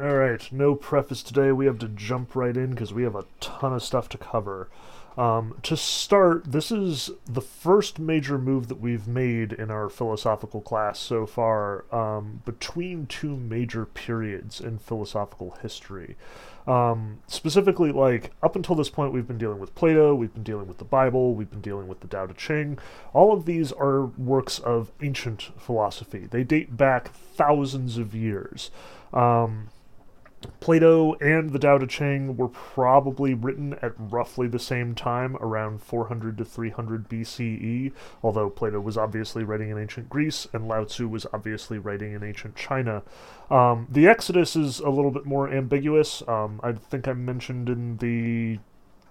All right, no preface today. We have to jump right in because we have a ton of stuff to cover. Um, to start, this is the first major move that we've made in our philosophical class so far um, between two major periods in philosophical history. Um, specifically, like, up until this point, we've been dealing with Plato, we've been dealing with the Bible, we've been dealing with the Tao Te Ching. All of these are works of ancient philosophy, they date back thousands of years. Um, Plato and the Tao Te Ching were probably written at roughly the same time, around 400 to 300 BCE, although Plato was obviously writing in ancient Greece and Lao Tzu was obviously writing in ancient China. Um, the Exodus is a little bit more ambiguous. Um, I think I mentioned in the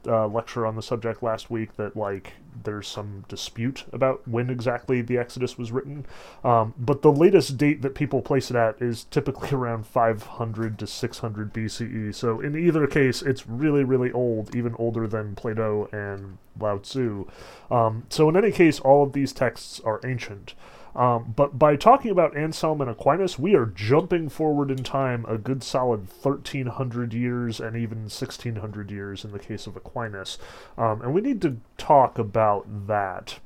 uh, lecture on the subject last week that like there's some dispute about when exactly the Exodus was written, um, but the latest date that people place it at is typically around 500 to 600 BCE. So in either case, it's really really old, even older than Plato and Lao Tzu. Um, so in any case, all of these texts are ancient. Um, but by talking about Anselm and Aquinas, we are jumping forward in time a good solid 1300 years and even 1600 years in the case of Aquinas. Um, and we need to talk about that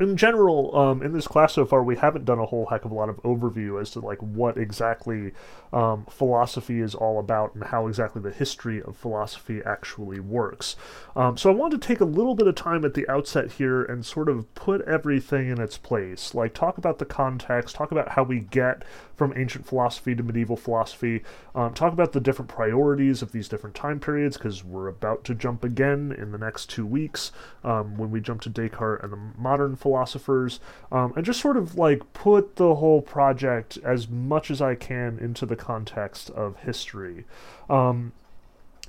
in general, um, in this class so far, we haven't done a whole heck of a lot of overview as to like what exactly um, philosophy is all about and how exactly the history of philosophy actually works. Um, so I wanted to take a little bit of time at the outset here and sort of put everything in its place, like talk about the context, talk about how we get from ancient philosophy to medieval philosophy, um, talk about the different priorities of these different time periods because we're about to jump again in the next two weeks um, when we jump to Descartes and the modern philosophers, um, and just sort of like put the whole project as much as I can into the context of history. Um,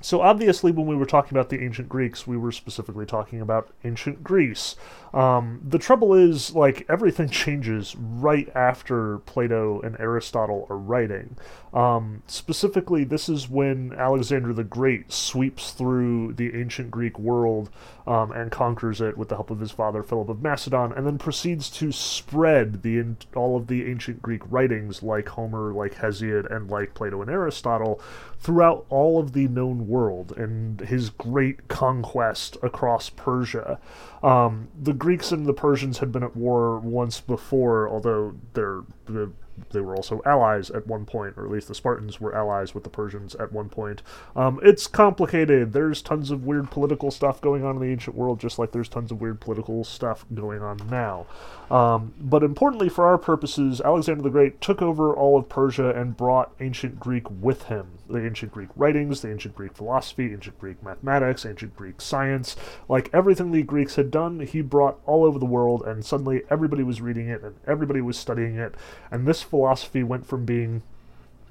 so, obviously, when we were talking about the ancient Greeks, we were specifically talking about ancient Greece. Um, the trouble is, like, everything changes right after Plato and Aristotle are writing. Um, specifically, this is when Alexander the Great sweeps through the ancient Greek world um, and conquers it with the help of his father Philip of Macedon, and then proceeds to spread the all of the ancient Greek writings, like Homer, like Hesiod, and like Plato and Aristotle, throughout all of the known world and his great conquest across Persia. Um, the Greeks and the Persians had been at war once before, although they're the they were also allies at one point, or at least the Spartans were allies with the Persians at one point. Um, it's complicated. There's tons of weird political stuff going on in the ancient world, just like there's tons of weird political stuff going on now. Um, but importantly, for our purposes, Alexander the Great took over all of Persia and brought ancient Greek with him. The ancient Greek writings, the ancient Greek philosophy, ancient Greek mathematics, ancient Greek science. Like everything the Greeks had done, he brought all over the world, and suddenly everybody was reading it and everybody was studying it. And this philosophy went from being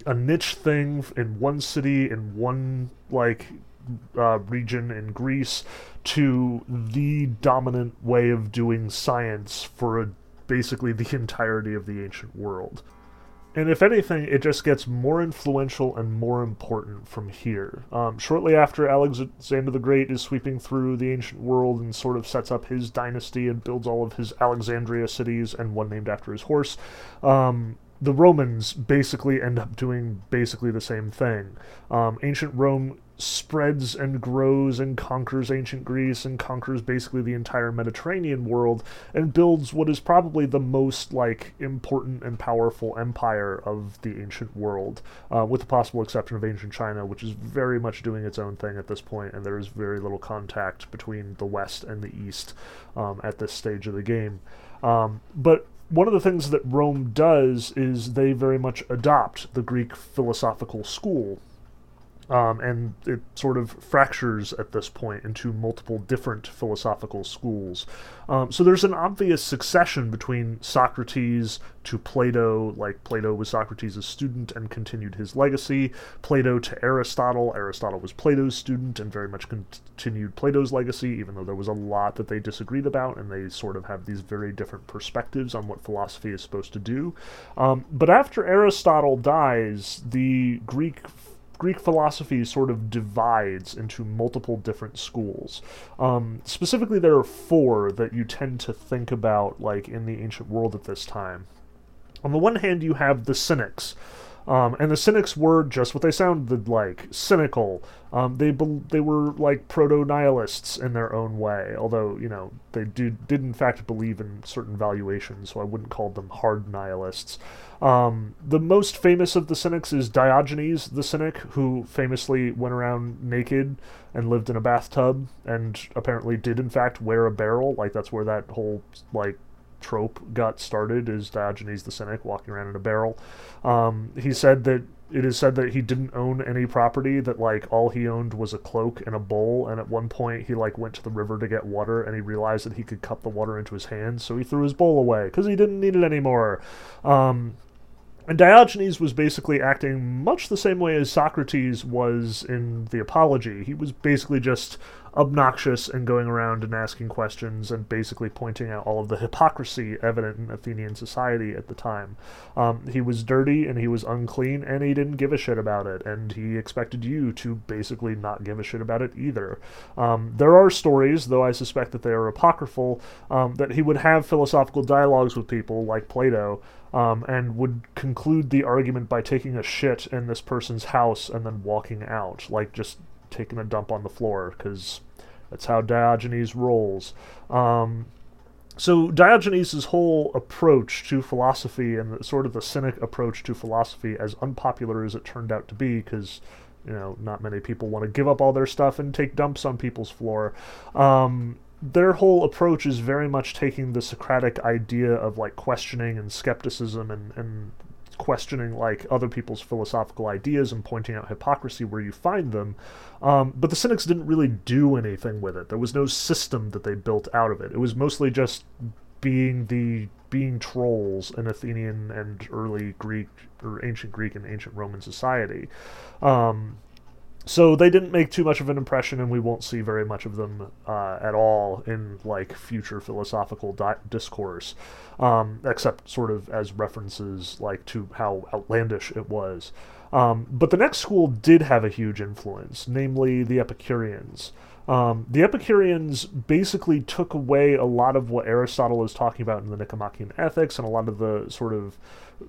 a niche thing in one city, in one, like, uh, region in Greece to the dominant way of doing science for a, basically the entirety of the ancient world. And if anything, it just gets more influential and more important from here. Um, shortly after Alexander the Great is sweeping through the ancient world and sort of sets up his dynasty and builds all of his Alexandria cities and one named after his horse, um, the Romans basically end up doing basically the same thing. Um, ancient Rome spreads and grows and conquers ancient Greece and conquers basically the entire Mediterranean world and builds what is probably the most like important and powerful empire of the ancient world, uh, with the possible exception of ancient China, which is very much doing its own thing at this point, and there is very little contact between the West and the East um, at this stage of the game. Um, but one of the things that Rome does is they very much adopt the Greek philosophical school um, and it sort of fractures at this point into multiple different philosophical schools. Um, so there's an obvious succession between Socrates to Plato, like Plato was Socrates' student and continued his legacy, Plato to Aristotle, Aristotle was Plato's student and very much continued Plato's legacy, even though there was a lot that they disagreed about, and they sort of have these very different perspectives on what philosophy is supposed to do. Um, but after Aristotle dies, the Greek Greek philosophy sort of divides into multiple different schools. Um, specifically, there are four that you tend to think about, like in the ancient world at this time. On the one hand, you have the Cynics. Um, and the cynics were just what they sounded like cynical. Um, they be- they were like proto nihilists in their own way, although you know they do, did in fact believe in certain valuations, so I wouldn't call them hard nihilists. Um, the most famous of the cynics is Diogenes the cynic, who famously went around naked and lived in a bathtub, and apparently did in fact wear a barrel. Like that's where that whole like trope got started. Is Diogenes the cynic walking around in a barrel? Um, he said that it is said that he didn't own any property that like all he owned was a cloak and a bowl and at one point he like went to the river to get water and he realized that he could cup the water into his hands so he threw his bowl away because he didn't need it anymore um, and Diogenes was basically acting much the same way as Socrates was in the Apology. He was basically just obnoxious and going around and asking questions and basically pointing out all of the hypocrisy evident in Athenian society at the time. Um, he was dirty and he was unclean and he didn't give a shit about it, and he expected you to basically not give a shit about it either. Um, there are stories, though I suspect that they are apocryphal, um, that he would have philosophical dialogues with people like Plato. Um, and would conclude the argument by taking a shit in this person's house and then walking out, like just taking a dump on the floor, because that's how Diogenes rolls. Um, so Diogenes' whole approach to philosophy and sort of the cynic approach to philosophy, as unpopular as it turned out to be, because you know not many people want to give up all their stuff and take dumps on people's floor. Um, their whole approach is very much taking the Socratic idea of like questioning and skepticism and, and questioning like other people's philosophical ideas and pointing out hypocrisy where you find them. Um, but the Cynics didn't really do anything with it. There was no system that they built out of it. It was mostly just being the being trolls in Athenian and early Greek or ancient Greek and ancient Roman society. Um, so they didn't make too much of an impression, and we won't see very much of them uh, at all in like future philosophical di- discourse, um, except sort of as references like to how outlandish it was. Um, but the next school did have a huge influence, namely the Epicureans. Um, the Epicureans basically took away a lot of what Aristotle is talking about in the Nicomachean Ethics and a lot of the sort of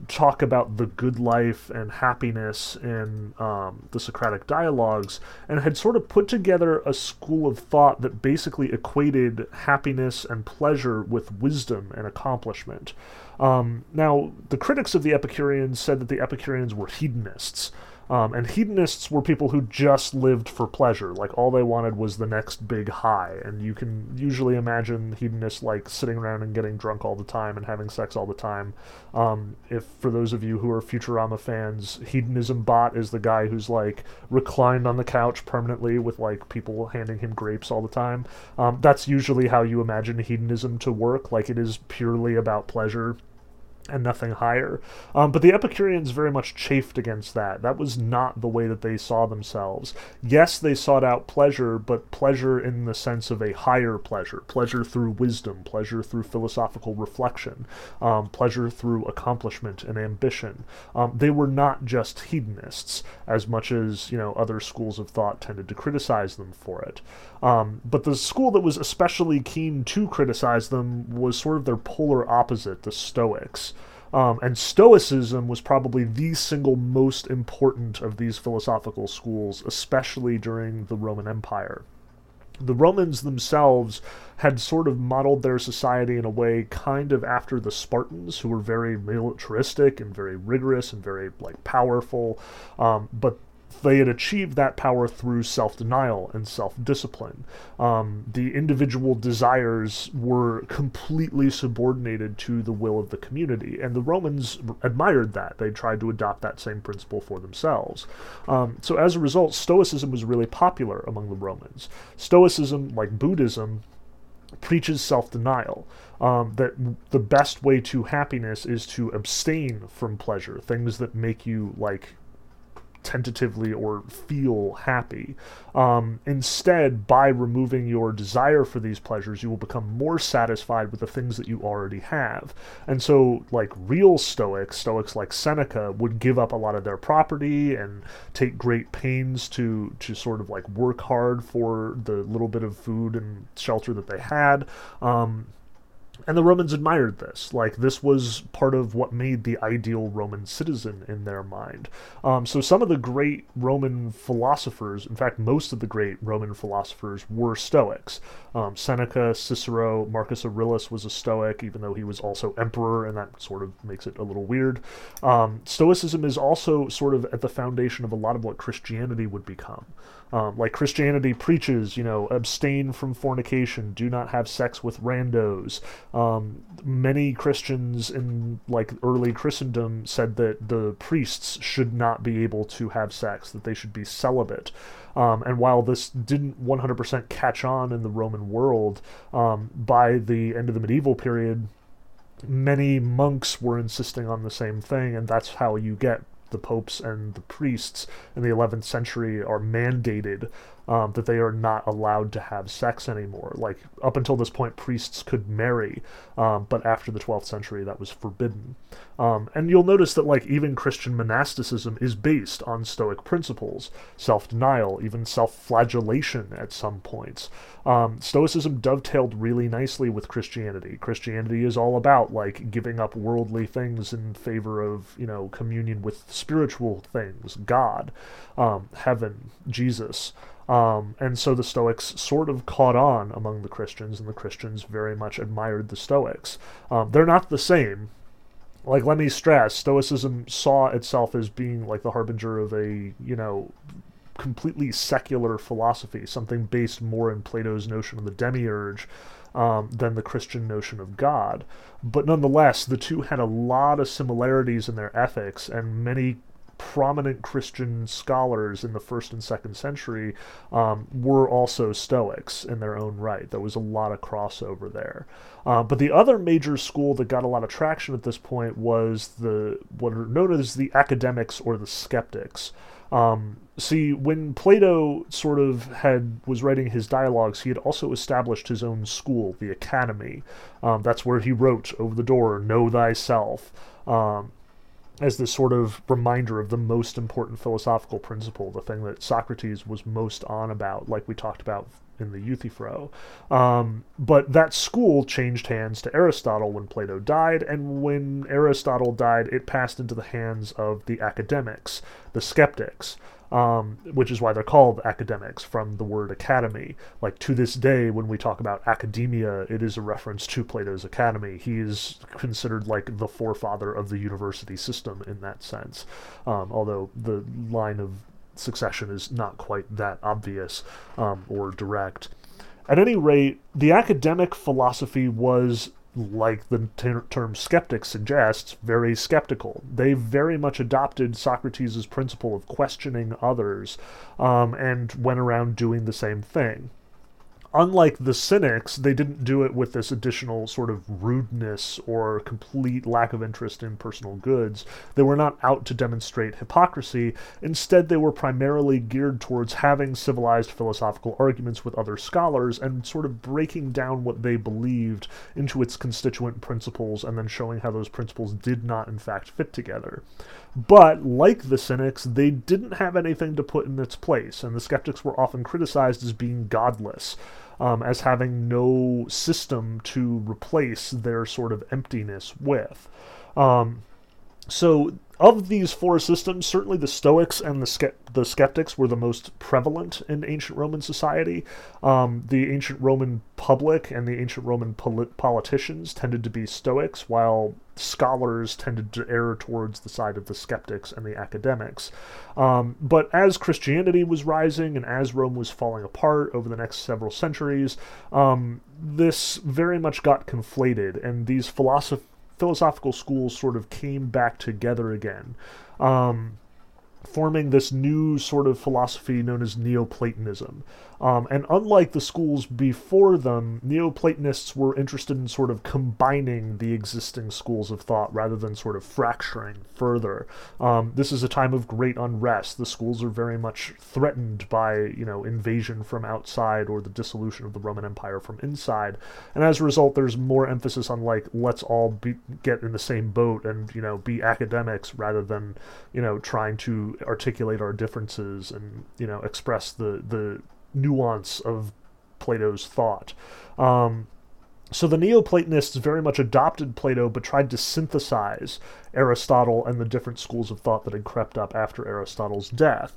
talk about the good life and happiness in um, the Socratic dialogues and had sort of put together a school of thought that basically equated happiness and pleasure with wisdom and accomplishment. Um, now, the critics of the Epicureans said that the Epicureans were hedonists. Um, and hedonists were people who just lived for pleasure. Like all they wanted was the next big high. And you can usually imagine hedonists like sitting around and getting drunk all the time and having sex all the time. Um, if for those of you who are Futurama fans, hedonism bot is the guy who's like reclined on the couch permanently with like people handing him grapes all the time. Um, that's usually how you imagine hedonism to work. Like it is purely about pleasure and nothing higher. Um, but the Epicureans very much chafed against that. That was not the way that they saw themselves. Yes, they sought out pleasure, but pleasure in the sense of a higher pleasure pleasure through wisdom, pleasure through philosophical reflection, um, pleasure through accomplishment and ambition. Um, they were not just hedonists, as much as you know other schools of thought tended to criticize them for it. Um, but the school that was especially keen to criticize them was sort of their polar opposite, the Stoics. Um, and Stoicism was probably the single most important of these philosophical schools, especially during the Roman Empire. The Romans themselves had sort of modeled their society in a way kind of after the Spartans, who were very militaristic and very rigorous and very like powerful. Um, but they had achieved that power through self denial and self discipline. Um, the individual desires were completely subordinated to the will of the community, and the Romans admired that. They tried to adopt that same principle for themselves. Um, so, as a result, Stoicism was really popular among the Romans. Stoicism, like Buddhism, preaches self denial. Um, that the best way to happiness is to abstain from pleasure, things that make you like tentatively or feel happy. Um, instead, by removing your desire for these pleasures, you will become more satisfied with the things that you already have. And so, like real Stoics, Stoics like Seneca, would give up a lot of their property and take great pains to to sort of like work hard for the little bit of food and shelter that they had. Um, And the Romans admired this. Like, this was part of what made the ideal Roman citizen in their mind. Um, so, some of the great Roman philosophers, in fact, most of the great Roman philosophers, were Stoics. Um, Seneca, Cicero, Marcus Aurelius was a Stoic, even though he was also emperor, and that sort of makes it a little weird. Um, Stoicism is also sort of at the foundation of a lot of what Christianity would become. Um, like Christianity preaches, you know, abstain from fornication, do not have sex with randos. Um, many Christians in like early Christendom said that the priests should not be able to have sex, that they should be celibate. Um, and while this didn't 100% catch on in the Roman world, um, by the end of the medieval period, many monks were insisting on the same thing, and that's how you get the popes and the priests in the 11th century are mandated um, that they are not allowed to have sex anymore. Like, up until this point, priests could marry, um, but after the 12th century, that was forbidden. Um, and you'll notice that, like, even Christian monasticism is based on Stoic principles self denial, even self flagellation at some points. Um, Stoicism dovetailed really nicely with Christianity. Christianity is all about, like, giving up worldly things in favor of, you know, communion with spiritual things, God, um, heaven, Jesus. Um, and so the Stoics sort of caught on among the Christians, and the Christians very much admired the Stoics. Um, they're not the same. Like, let me stress, Stoicism saw itself as being like the harbinger of a, you know, completely secular philosophy, something based more in Plato's notion of the demiurge um, than the Christian notion of God. But nonetheless, the two had a lot of similarities in their ethics, and many prominent Christian scholars in the first and second century um, were also Stoics in their own right. There was a lot of crossover there. Uh, but the other major school that got a lot of traction at this point was the what are known as the academics or the skeptics. Um, see, when Plato sort of had was writing his dialogues, he had also established his own school, the Academy. Um, that's where he wrote over the door, "Know thyself." Um, as this sort of reminder of the most important philosophical principle, the thing that Socrates was most on about, like we talked about in the Euthyphro. Um, but that school changed hands to Aristotle when Plato died, and when Aristotle died, it passed into the hands of the academics, the skeptics um, which is why they're called academics from the word academy. Like to this day, when we talk about academia, it is a reference to Plato's Academy. He is considered like the forefather of the university system in that sense, um, although the line of succession is not quite that obvious um, or direct. At any rate, the academic philosophy was like the ter- term skeptic suggests, very skeptical. They very much adopted Socrates' principle of questioning others um, and went around doing the same thing unlike the cynics, they didn't do it with this additional sort of rudeness or complete lack of interest in personal goods. They were not out to demonstrate hypocrisy. Instead, they were primarily geared towards having civilized philosophical arguments with other scholars and sort of breaking down what they believed into its constituent principles and then showing how those principles did not, in fact, fit together. But, like the Cynics, they didn't have anything to put in its place, and the skeptics were often criticized as being godless, um, as having no system to replace their sort of emptiness with. Um, so of these four systems, certainly the Stoics and the, Ske- the skeptics were the most prevalent in ancient Roman society. Um, the ancient Roman public and the ancient Roman polit- politicians tended to be Stoics, while scholars tended to err towards the side of the skeptics and the academics. Um, but as Christianity was rising and as Rome was falling apart over the next several centuries, um, this very much got conflated, and these philosophers philosophical schools sort of came back together again. Um, forming this new sort of philosophy known as Neoplatonism. Um, and unlike the schools before them, Neoplatonists were interested in sort of combining the existing schools of thought rather than sort of fracturing further. Um, this is a time of great unrest. The schools are very much threatened by, you know, invasion from outside or the dissolution of the Roman Empire from inside. And as a result, there's more emphasis on like let's all be, get in the same boat and you know be academics rather than you know trying to articulate our differences and you know express the the nuance of Plato's thought. Um, So the Neoplatonists very much adopted Plato but tried to synthesize Aristotle and the different schools of thought that had crept up after Aristotle's death.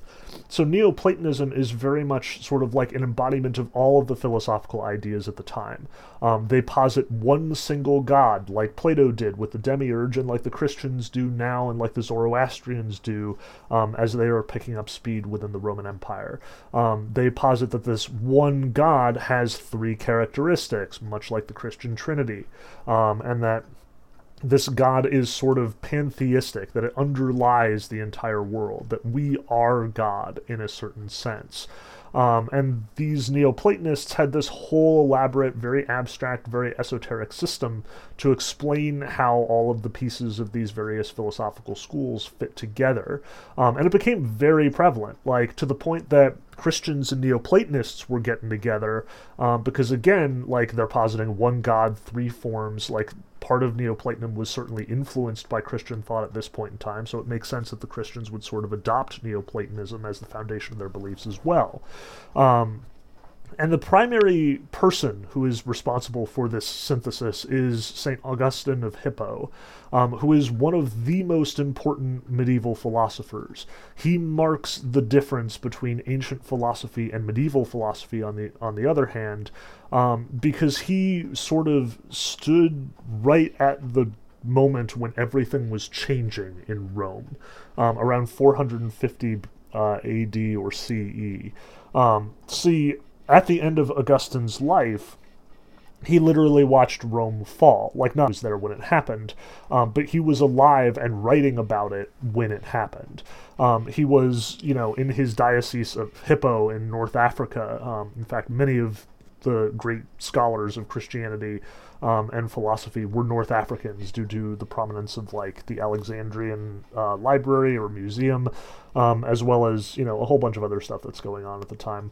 So Neoplatonism is very much sort of like an embodiment of all of the philosophical ideas at the time. Um, they posit one single god, like Plato did with the demiurge, and like the Christians do now, and like the Zoroastrians do um, as they are picking up speed within the Roman Empire. Um, they posit that this one god has three characteristics, much like the Christian Trinity, um, and that this God is sort of pantheistic, that it underlies the entire world, that we are God in a certain sense. Um, and these Neoplatonists had this whole elaborate, very abstract, very esoteric system to explain how all of the pieces of these various philosophical schools fit together. Um, and it became very prevalent, like to the point that Christians and Neoplatonists were getting together um, because, again, like they're positing one God, three forms. Like part of Neoplatonism was certainly influenced by Christian thought at this point in time, so it makes sense that the Christians would sort of adopt Neoplatonism as the foundation of their beliefs as well. Um, and the primary person who is responsible for this synthesis is St. Augustine of Hippo, um, who is one of the most important medieval philosophers. He marks the difference between ancient philosophy and medieval philosophy, on the, on the other hand, um, because he sort of stood right at the moment when everything was changing in Rome, um, around 450 uh, AD or CE. Um, see, at the end of Augustine's life, he literally watched Rome fall. Like, not was there when it happened, um, but he was alive and writing about it when it happened. Um, he was, you know, in his diocese of Hippo in North Africa. Um, in fact, many of the great scholars of Christianity um, and philosophy were North Africans due to the prominence of like the Alexandrian uh, library or museum, um, as well as you know a whole bunch of other stuff that's going on at the time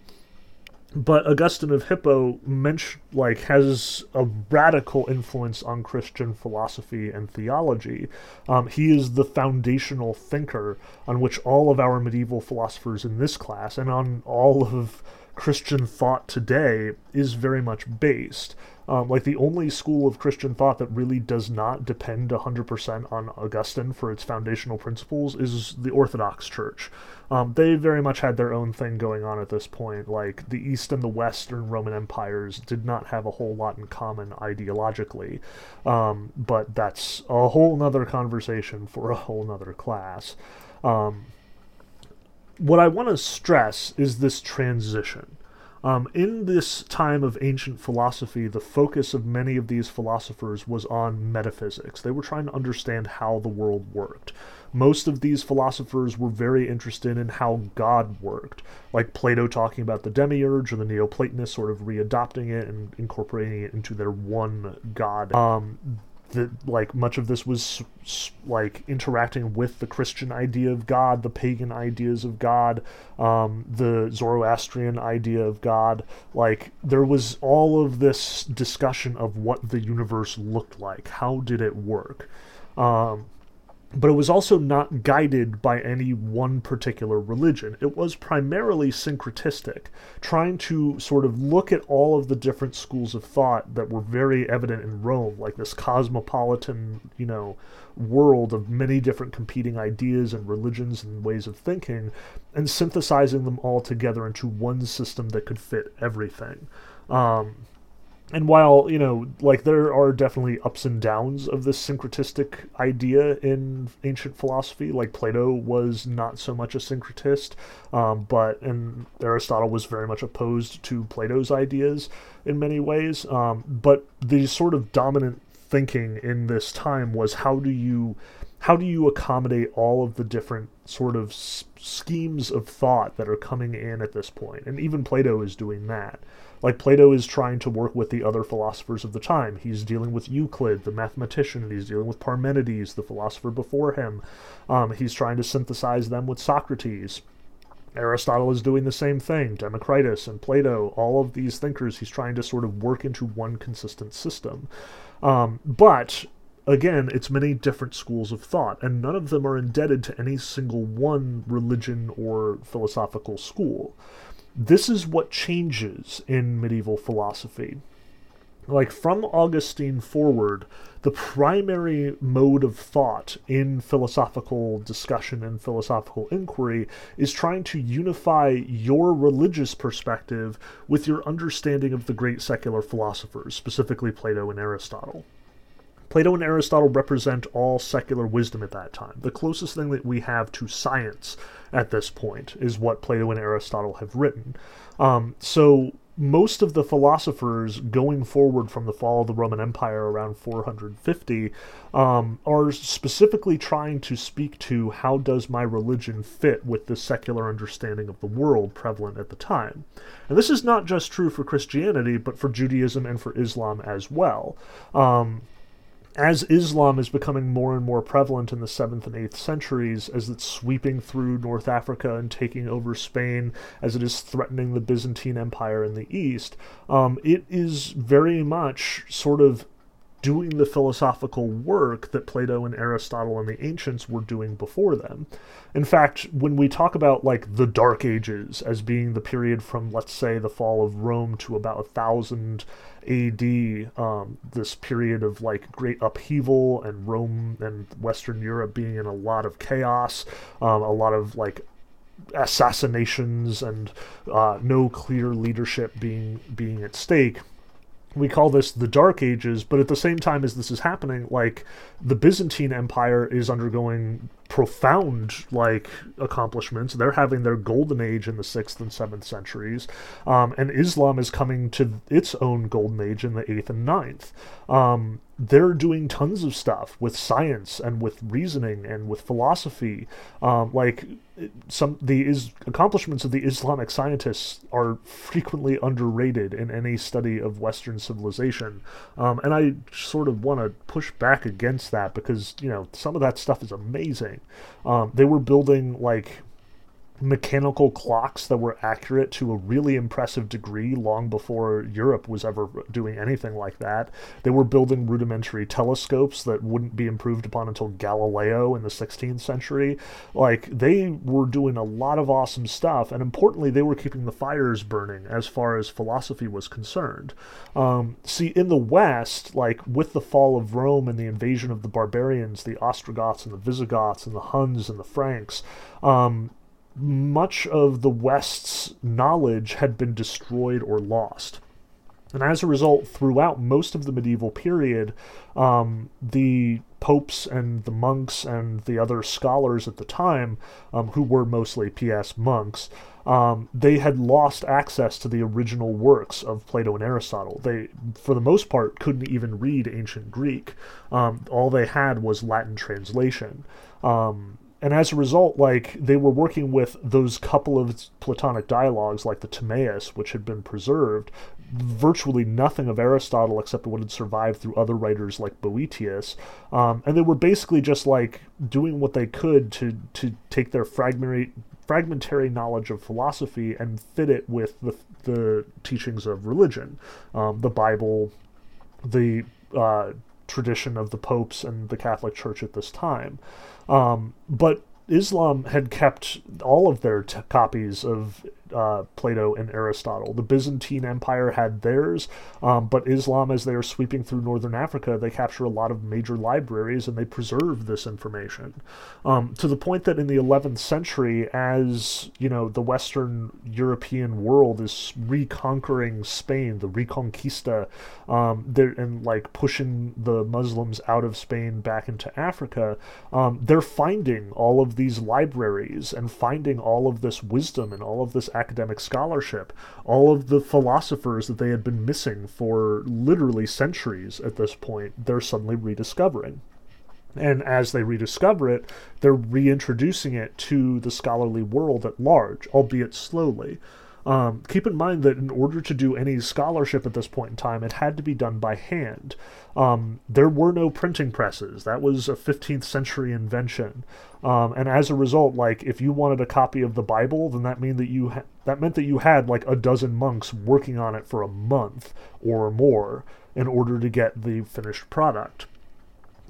but Augustine of Hippo mench, like has a radical influence on Christian philosophy and theology. Um, he is the foundational thinker on which all of our medieval philosophers in this class and on all of Christian thought today is very much based. Um, like the only school of Christian thought that really does not depend 100% on Augustine for its foundational principles is the Orthodox Church. Um, they very much had their own thing going on at this point. Like the East and the Western Roman empires did not have a whole lot in common ideologically, um, but that's a whole nother conversation for a whole nother class. Um, what I want to stress is this transition. Um, in this time of ancient philosophy, the focus of many of these philosophers was on metaphysics. They were trying to understand how the world worked. Most of these philosophers were very interested in how God worked, like Plato talking about the demiurge, or the Neoplatonists sort of readopting it and incorporating it into their one God. Um, that like much of this was like interacting with the Christian idea of God, the pagan ideas of God, um, the Zoroastrian idea of God. Like there was all of this discussion of what the universe looked like. How did it work? Um, but it was also not guided by any one particular religion. It was primarily syncretistic, trying to sort of look at all of the different schools of thought that were very evident in Rome, like this cosmopolitan, you know, world of many different competing ideas and religions and ways of thinking, and synthesizing them all together into one system that could fit everything. Um, and while you know like there are definitely ups and downs of this syncretistic idea in ancient philosophy like plato was not so much a syncretist um, but and aristotle was very much opposed to plato's ideas in many ways um, but the sort of dominant thinking in this time was how do you how do you accommodate all of the different sort of s- schemes of thought that are coming in at this point and even plato is doing that like Plato is trying to work with the other philosophers of the time. He's dealing with Euclid, the mathematician, he's dealing with Parmenides, the philosopher before him. Um, he's trying to synthesize them with Socrates. Aristotle is doing the same thing. Democritus and Plato, all of these thinkers, he's trying to sort of work into one consistent system. Um, but again, it's many different schools of thought, and none of them are indebted to any single one religion or philosophical school. This is what changes in medieval philosophy. like from Augustine forward, the primary mode of thought in philosophical discussion and philosophical inquiry is trying to unify your religious perspective with your understanding of the great secular philosophers, specifically Plato and Aristotle. Plato and Aristotle represent all secular wisdom at that time. The closest thing that we have to science at this point is what Plato and Aristotle have written. Um, so most of the philosophers going forward from the fall of the Roman Empire around 450 um, are specifically trying to speak to how does my religion fit with the secular understanding of the world prevalent at the time. And this is not just true for Christianity, but for Judaism and for Islam as well. Um, as Islam is becoming more and more prevalent in the 7th and 8th centuries, as it's sweeping through North Africa and taking over Spain, as it is threatening the Byzantine Empire in the east, um, it is very much sort of doing the philosophical work that Plato and Aristotle and the ancients were doing before them. In fact, when we talk about like the Dark Ages as being the period from, let's say, the fall of Rome to about thousand AD, um, this period of like great upheaval and Rome and Western Europe being in a lot of chaos, um, a lot of like assassinations and uh, no clear leadership being being at stake we call this the Dark Ages, but at the same time as this is happening, like the Byzantine Empire is undergoing profound like accomplishments. They're having their golden age in the sixth and seventh centuries, um, and Islam is coming to its own golden age in the eighth and ninth. Um, they're doing tons of stuff with science and with reasoning and with philosophy. Um, like some the is, accomplishments of the Islamic scientists are frequently underrated in any study of Western civilization, um, and I sort of want to push back against that because you know some of that stuff is amazing. Um, they were building like mechanical clocks that were accurate to a really impressive degree long before Europe was ever doing anything like that. They were building rudimentary telescopes that wouldn't be improved upon until Galileo in the 16th century. Like, they were doing a lot of awesome stuff, and importantly, they were keeping the fires burning as far as philosophy was concerned. Um, see, in the West, like, with the fall of Rome and the invasion of the barbarians, the Ostrogoths and the Visigoths and the Huns and the Franks, um, much of the West's knowledge had been destroyed or lost. And as a result, throughout most of the medieval period, um, the popes and the monks and the other scholars at the time, um, who were mostly PS monks, um, they had lost access to the original works of Plato and Aristotle. They, for the most part, couldn't even read ancient Greek. Um, all they had was Latin translation. Um, and as a result, like they were working with those couple of Platonic dialogues, like the Timaeus, which had been preserved, virtually nothing of Aristotle except what had survived through other writers like Boethius, um, and they were basically just like doing what they could to to take their fragmentary fragmentary knowledge of philosophy and fit it with the the teachings of religion, um, the Bible, the uh, tradition of the popes and the Catholic Church at this time. Um, but Islam had kept all of their t- copies of uh, Plato and Aristotle. The Byzantine Empire had theirs, um, but Islam, as they are sweeping through northern Africa, they capture a lot of major libraries and they preserve this information. Um, to the point that in the 11th century, as you know, the Western European world is reconquering Spain, the Reconquista, um, and like pushing the Muslims out of Spain back into Africa, um, they're finding all of these libraries and finding all of this wisdom and all of this academic scholarship, all of the philosophers that they had been missing for literally centuries at this point, they're suddenly rediscovering. And as they rediscover it, they're reintroducing it to the scholarly world at large, albeit slowly. Um, keep in mind that in order to do any scholarship at this point in time, it had to be done by hand. Um, there were no printing presses. That was a 15th century invention. Um, and as a result, like if you wanted a copy of the Bible, then that mean that you ha- that meant that you had like a dozen monks working on it for a month or more in order to get the finished product.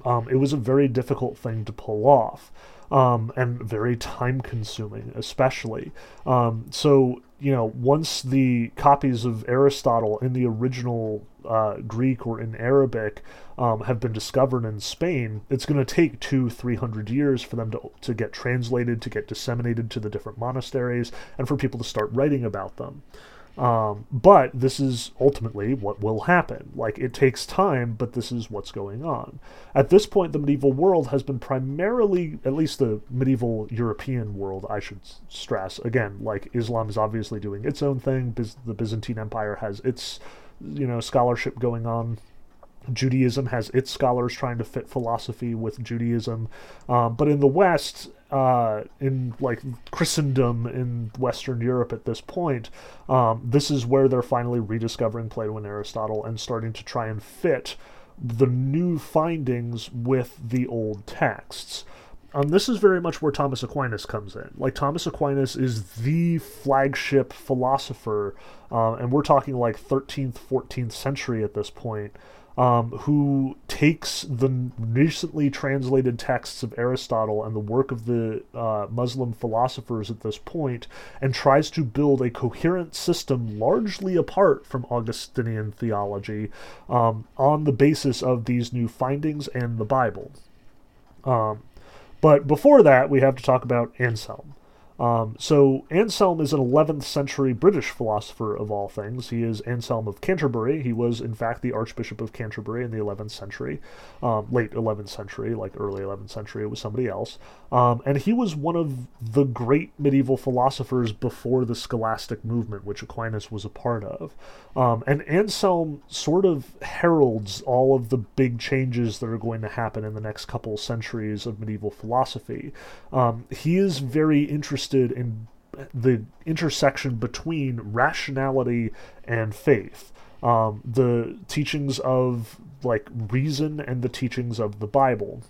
Um, it was a very difficult thing to pull off. Um, and very time consuming, especially. Um, so you know, once the copies of Aristotle in the original uh, Greek or in Arabic um, have been discovered in Spain, it's going to take two, three hundred years for them to, to get translated, to get disseminated to the different monasteries, and for people to start writing about them. Um, but this is ultimately what will happen. Like, it takes time, but this is what's going on. At this point, the medieval world has been primarily, at least the medieval European world, I should stress. Again, like, Islam is obviously doing its own thing, Biz- the Byzantine Empire has its, you know, scholarship going on. Judaism has its scholars trying to fit philosophy with Judaism. Um, but in the West, uh, in like Christendom in Western Europe at this point, um, this is where they're finally rediscovering Plato and Aristotle and starting to try and fit the new findings with the old texts. Um, this is very much where Thomas Aquinas comes in. Like Thomas Aquinas is the flagship philosopher, uh, and we're talking like 13th, 14th century at this point um, who takes the recently translated texts of Aristotle and the work of the uh, Muslim philosophers at this point and tries to build a coherent system largely apart from Augustinian theology um, on the basis of these new findings and the Bible. Um, but before that, we have to talk about Anselm. Um, so Anselm is an 11th century British philosopher of all things. He is Anselm of Canterbury. He was, in fact, the Archbishop of Canterbury in the 11th century, um, late 11th century, like early 11th century. It was somebody else, um, and he was one of the great medieval philosophers before the Scholastic movement, which Aquinas was a part of. Um, and Anselm sort of heralds all of the big changes that are going to happen in the next couple centuries of medieval philosophy. Um, he is very interested interested in the intersection between rationality and faith. Um, the teachings of like reason and the teachings of the Bible.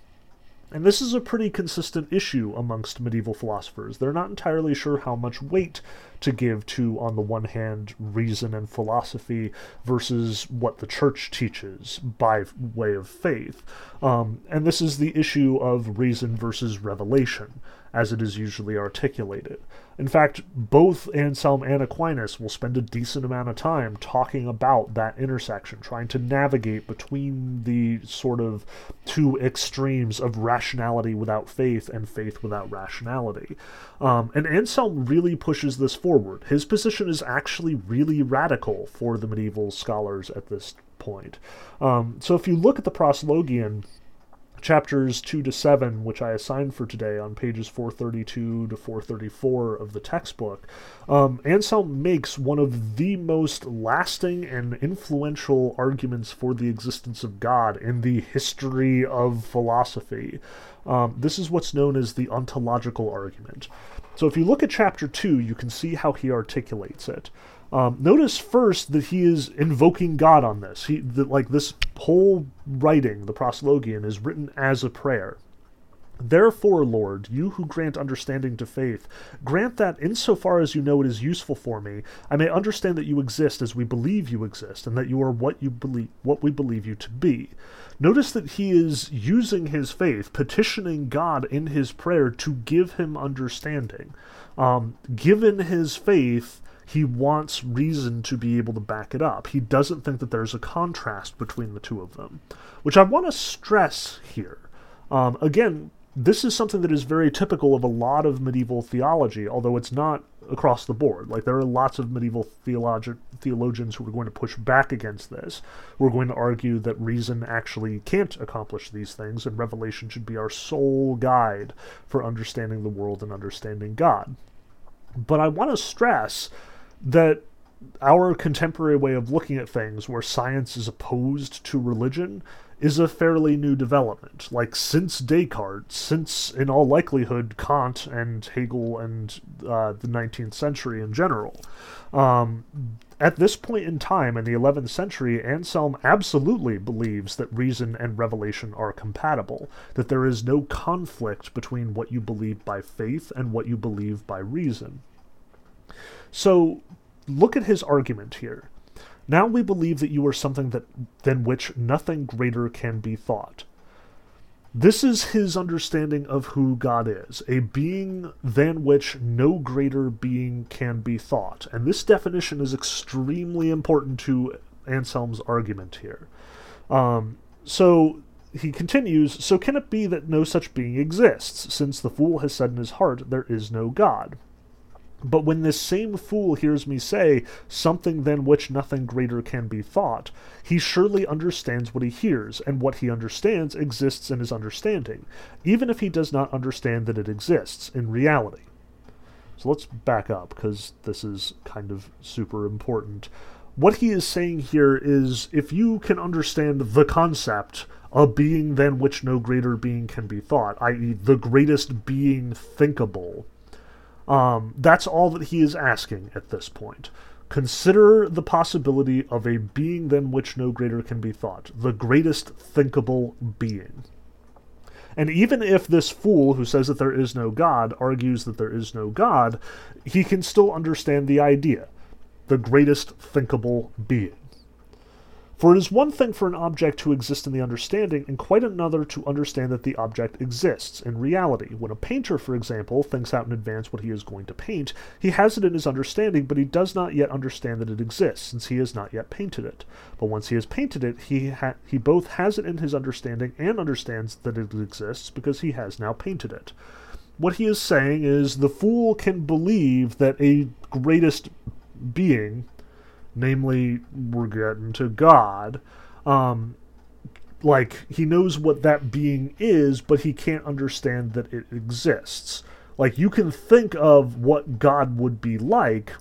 And this is a pretty consistent issue amongst medieval philosophers. They're not entirely sure how much weight to give to, on the one hand, reason and philosophy versus what the church teaches by way of faith. Um, and this is the issue of reason versus revelation as it is usually articulated. In fact, both Anselm and Aquinas will spend a decent amount of time talking about that intersection, trying to navigate between the sort of two extremes of rationality without faith and faith without rationality. Um, and Anselm really pushes this forward. His position is actually really radical for the medieval scholars at this point. Um, so if you look at the Proslogion, chapters 2 to 7, which I assigned for today on pages 432 to 434 of the textbook, um, Anselm makes one of the most lasting and influential arguments for the existence of God in the history of philosophy. Um, this is what's known as the ontological argument. So if you look at chapter 2, you can see how he articulates it. Um, notice first that he is invoking God on this. He the, like this whole writing, the proslogion, is written as a prayer. Therefore, Lord, you who grant understanding to faith, grant that, insofar as you know it is useful for me, I may understand that you exist as we believe you exist, and that you are what you believe, what we believe you to be. Notice that he is using his faith, petitioning God in his prayer to give him understanding. Um, given his faith, he wants reason to be able to back it up. He doesn't think that there's a contrast between the two of them, which I want to stress here. Um, again, this is something that is very typical of a lot of medieval theology, although it's not across the board. Like there are lots of medieval theologi- theologians who are going to push back against this, who are going to argue that reason actually can't accomplish these things, and revelation should be our sole guide for understanding the world and understanding God. But I want to stress that our contemporary way of looking at things, where science is opposed to religion, is a fairly new development. Like, since Descartes, since, in all likelihood, Kant and Hegel and uh, the 19th century in general. Um, at this point in time, in the 11th century, Anselm absolutely believes that reason and revelation are compatible, that there is no conflict between what you believe by faith and what you believe by reason. So, look at his argument here. Now we believe that you are something that than which nothing greater can be thought. This is his understanding of who God is, a being than which no greater being can be thought. And this definition is extremely important to Anselm's argument here. Um, so he continues So can it be that no such being exists, since the fool has said in his heart, There is no God? But when this same fool hears me say, something than which nothing greater can be thought, he surely understands what he hears, and what he understands exists in his understanding, even if he does not understand that it exists in reality. So let's back up, because this is kind of super important. What he is saying here is if you can understand the concept, a being than which no greater being can be thought, i.e., the greatest being thinkable, um, that's all that he is asking at this point. Consider the possibility of a being than which no greater can be thought, the greatest thinkable being. And even if this fool who says that there is no God argues that there is no God, he can still understand the idea the greatest thinkable being. For it is one thing for an object to exist in the understanding, and quite another to understand that the object exists in reality. When a painter, for example, thinks out in advance what he is going to paint, he has it in his understanding, but he does not yet understand that it exists, since he has not yet painted it. But once he has painted it, he ha- he both has it in his understanding and understands that it exists because he has now painted it. What he is saying is the fool can believe that a greatest being namely we're getting to God. Um, like he knows what that being is, but he can't understand that it exists. Like you can think of what God would be like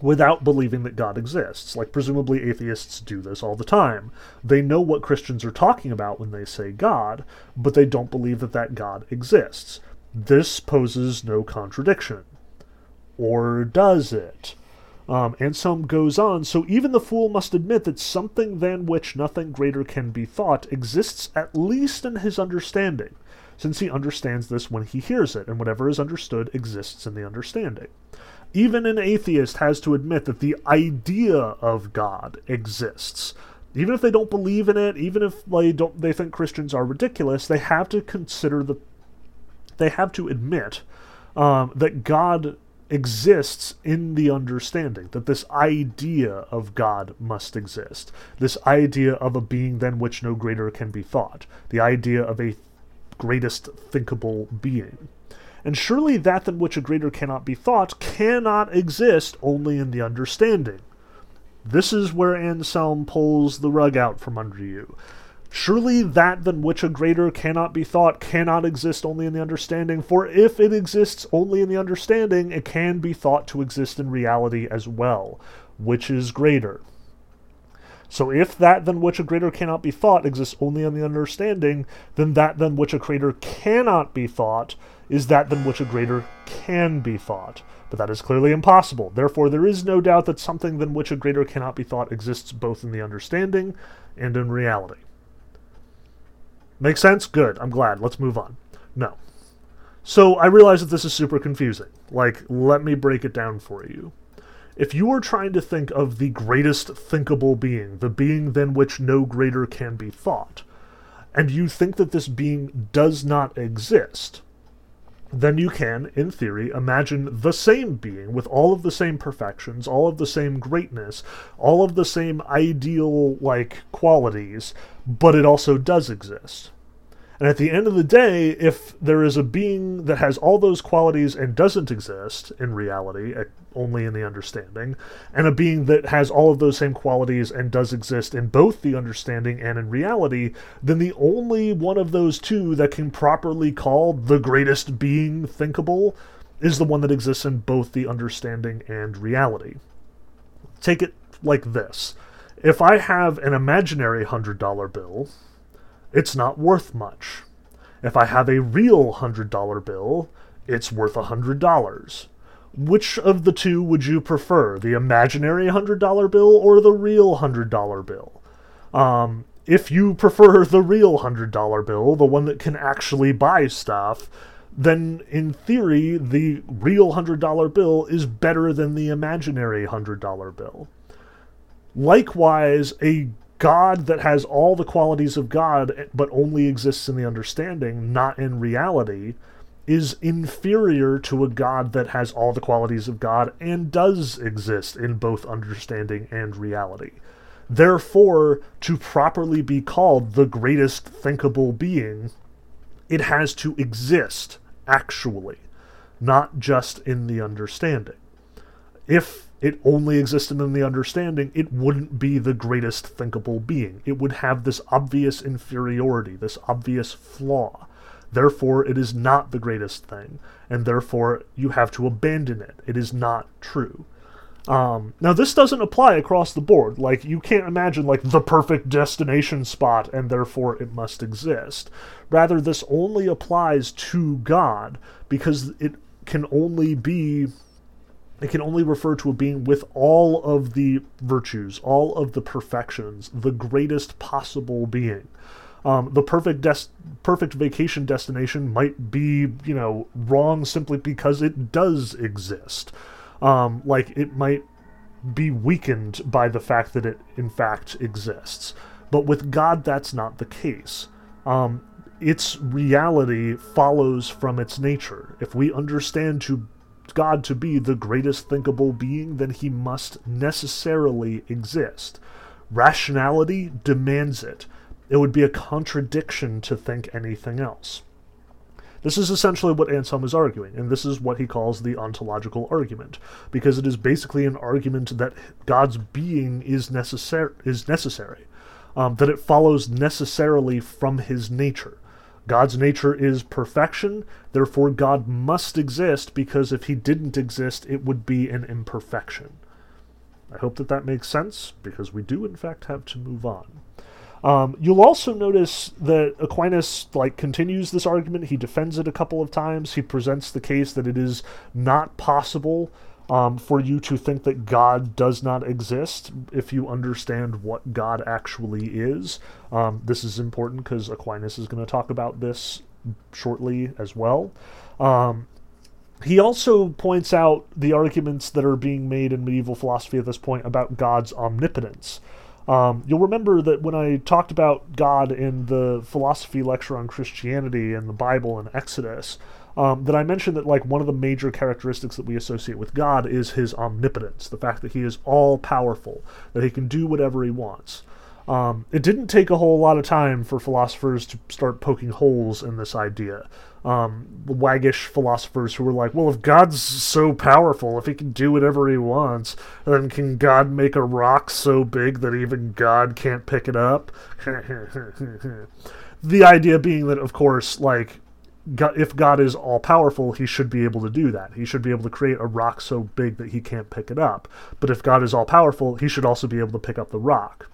without believing that God exists. Like presumably atheists do this all the time. They know what Christians are talking about when they say God, but they don't believe that that God exists. This poses no contradiction. Or does it? Um, Anselm goes on, so even the fool must admit that something than which nothing greater can be thought exists at least in his understanding, since he understands this when he hears it, and whatever is understood exists in the understanding. Even an atheist has to admit that the idea of God exists. Even if they don't believe in it, even if they don't they think Christians are ridiculous, they have to consider the they have to admit um, that God exists in the understanding that this idea of God must exist, this idea of a being than which no greater can be thought, the idea of a greatest thinkable being. And surely that than which a greater cannot be thought cannot exist only in the understanding. This is where Anselm pulls the rug out from under you. Surely that than which a greater cannot be thought cannot exist only in the understanding, for if it exists only in the understanding, it can be thought to exist in reality as well. Which is greater? So if that than which a greater cannot be thought exists only in the understanding, then that than which a greater cannot be thought is that than which a greater can be thought. But that is clearly impossible. Therefore, there is no doubt that something than which a greater cannot be thought exists both in the understanding and in reality. Make sense? Good. I'm glad. Let's move on. No. So I realize that this is super confusing. Like, let me break it down for you. If you are trying to think of the greatest thinkable being, the being than which no greater can be thought, and you think that this being does not exist, then you can, in theory, imagine the same being with all of the same perfections, all of the same greatness, all of the same ideal like qualities, but it also does exist. And at the end of the day, if there is a being that has all those qualities and doesn't exist in reality, eh, only in the understanding, and a being that has all of those same qualities and does exist in both the understanding and in reality, then the only one of those two that can properly call the greatest being thinkable is the one that exists in both the understanding and reality. Take it like this. If I have an imaginary $100 bill, it's not worth much. If I have a real $100 bill, it's worth $100. Which of the two would you prefer, the imaginary $100 bill or the real $100 bill? Um, if you prefer the real $100 bill, the one that can actually buy stuff, then in theory, the real $100 bill is better than the imaginary $100 bill. Likewise, a God that has all the qualities of God but only exists in the understanding, not in reality, is inferior to a God that has all the qualities of God and does exist in both understanding and reality. Therefore, to properly be called the greatest thinkable being, it has to exist actually, not just in the understanding. If it only existed in the understanding, it wouldn't be the greatest thinkable being. It would have this obvious inferiority, this obvious flaw. Therefore, it is not the greatest thing, and therefore you have to abandon it. It is not true. Um, now, this doesn't apply across the board. Like, you can't imagine, like, the perfect destination spot and therefore it must exist. Rather, this only applies to God because it can only be. It can only refer to a being with all of the virtues, all of the perfections, the greatest possible being. Um, the perfect des- perfect vacation destination might be, you know, wrong simply because it does exist. Um, like it might be weakened by the fact that it in fact exists. But with God, that's not the case. Um, its reality follows from its nature. If we understand to God to be the greatest thinkable being, then he must necessarily exist. Rationality demands it. It would be a contradiction to think anything else. This is essentially what Anselm is arguing, and this is what he calls the ontological argument, because it is basically an argument that God's being is, necessar- is necessary, um, that it follows necessarily from his nature. God's nature is perfection, therefore, God must exist, because if he didn't exist, it would be an imperfection. I hope that that makes sense, because we do, in fact, have to move on. Um, you'll also notice that Aquinas like continues this argument. He defends it a couple of times. He presents the case that it is not possible um, for you to think that God does not exist if you understand what God actually is. Um, this is important because Aquinas is going to talk about this shortly as well. Um, he also points out the arguments that are being made in medieval philosophy at this point about God's omnipotence. Um, you'll remember that when I talked about God in the philosophy lecture on Christianity and the Bible and Exodus, um, that I mentioned that like one of the major characteristics that we associate with God is his omnipotence, the fact that he is all powerful, that he can do whatever he wants. Um, it didn't take a whole lot of time for philosophers to start poking holes in this idea. Um, waggish philosophers who were like, well, if God's so powerful, if he can do whatever he wants, then can God make a rock so big that even God can't pick it up? the idea being that, of course, like, God, if God is all powerful, he should be able to do that. He should be able to create a rock so big that he can't pick it up. But if God is all powerful, he should also be able to pick up the rock.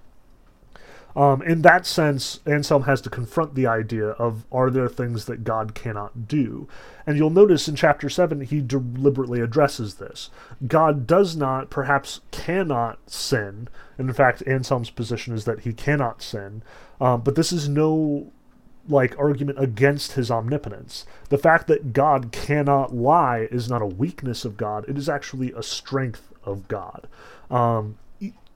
Um, in that sense, Anselm has to confront the idea of are there things that God cannot do? And you'll notice in chapter 7, he deliberately addresses this. God does not, perhaps cannot sin. And in fact, Anselm's position is that he cannot sin. Um, but this is no like argument against his omnipotence. The fact that God cannot lie is not a weakness of God, it is actually a strength of God. Um,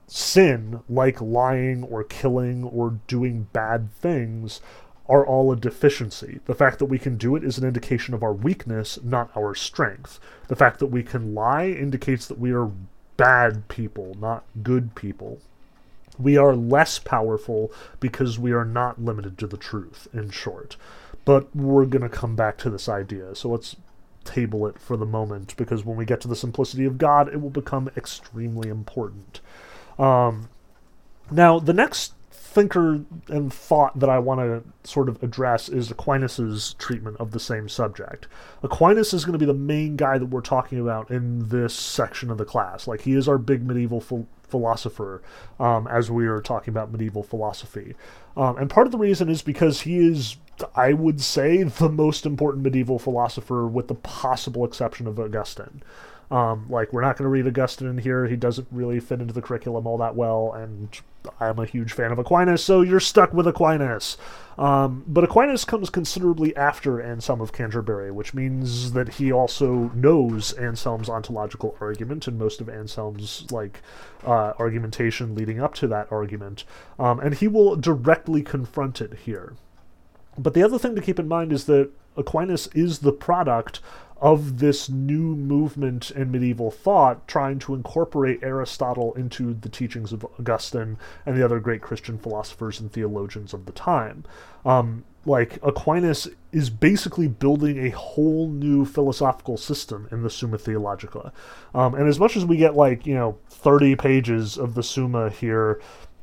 sin, like lying or killing or doing bad things, are all a deficiency. The fact that we can do it is an indication of our weakness, not our strength. The fact that we can lie indicates that we are bad people, not good people. We are less powerful because we are not limited to the truth, in short. But we're going to come back to this idea, so let's table it for the moment, because when we get to the simplicity of God, it will become extremely important. Um, now, the next thinker and thought that I want to sort of address is Aquinas's treatment of the same subject. Aquinas is going to be the main guy that we're talking about in this section of the class. Like he is our big medieval ph- philosopher, um, as we are talking about medieval philosophy. Um, and part of the reason is because he is, I would say, the most important medieval philosopher, with the possible exception of Augustine. Um, like, we're not going to read Augustine in here. He doesn't really fit into the curriculum all that well, and I'm a huge fan of Aquinas, so you're stuck with Aquinas. Um, but Aquinas comes considerably after Anselm of Canterbury, which means that he also knows Anselm's ontological argument and most of Anselm's like uh, argumentation leading up to that argument, um, and he will directly confront it here. But the other thing to keep in mind is that Aquinas is the product of this new movement in medieval thought trying to incorporate Aristotle into the teachings of Augustine and the other great Christian philosophers and theologians of the time. Um, like Aquinas is basically building a whole new philosophical system in the Summa Theologica. Um, and as much as we get like, you know, 30 pages of the Summa here,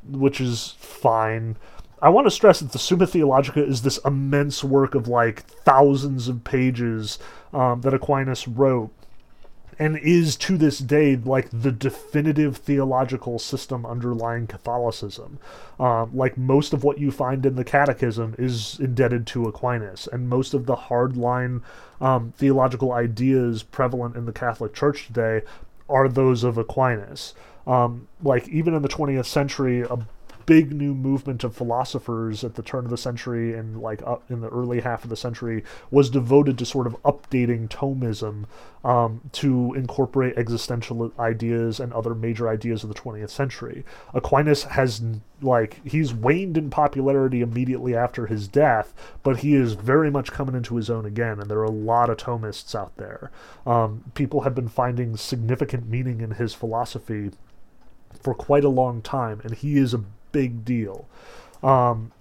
which is fine, I want to stress that the Summa Theologica is this immense work of like thousands of pages um, that Aquinas wrote and is to this day like the definitive theological system underlying Catholicism. Um, like most of what you find in the Catechism is indebted to Aquinas, and most of the hardline um, theological ideas prevalent in the Catholic Church today are those of Aquinas. Um, like even in the 20th century, a big new movement of philosophers at the turn of the century and like up in the early half of the century was devoted to sort of updating Thomism um, to incorporate existential ideas and other major ideas of the 20th century. Aquinas has like he's waned in popularity immediately after his death, but he is very much coming into his own again, and there are a lot of Thomists out there. Um, people have been finding significant meaning in his philosophy for quite a long time, and he is a big deal. Um,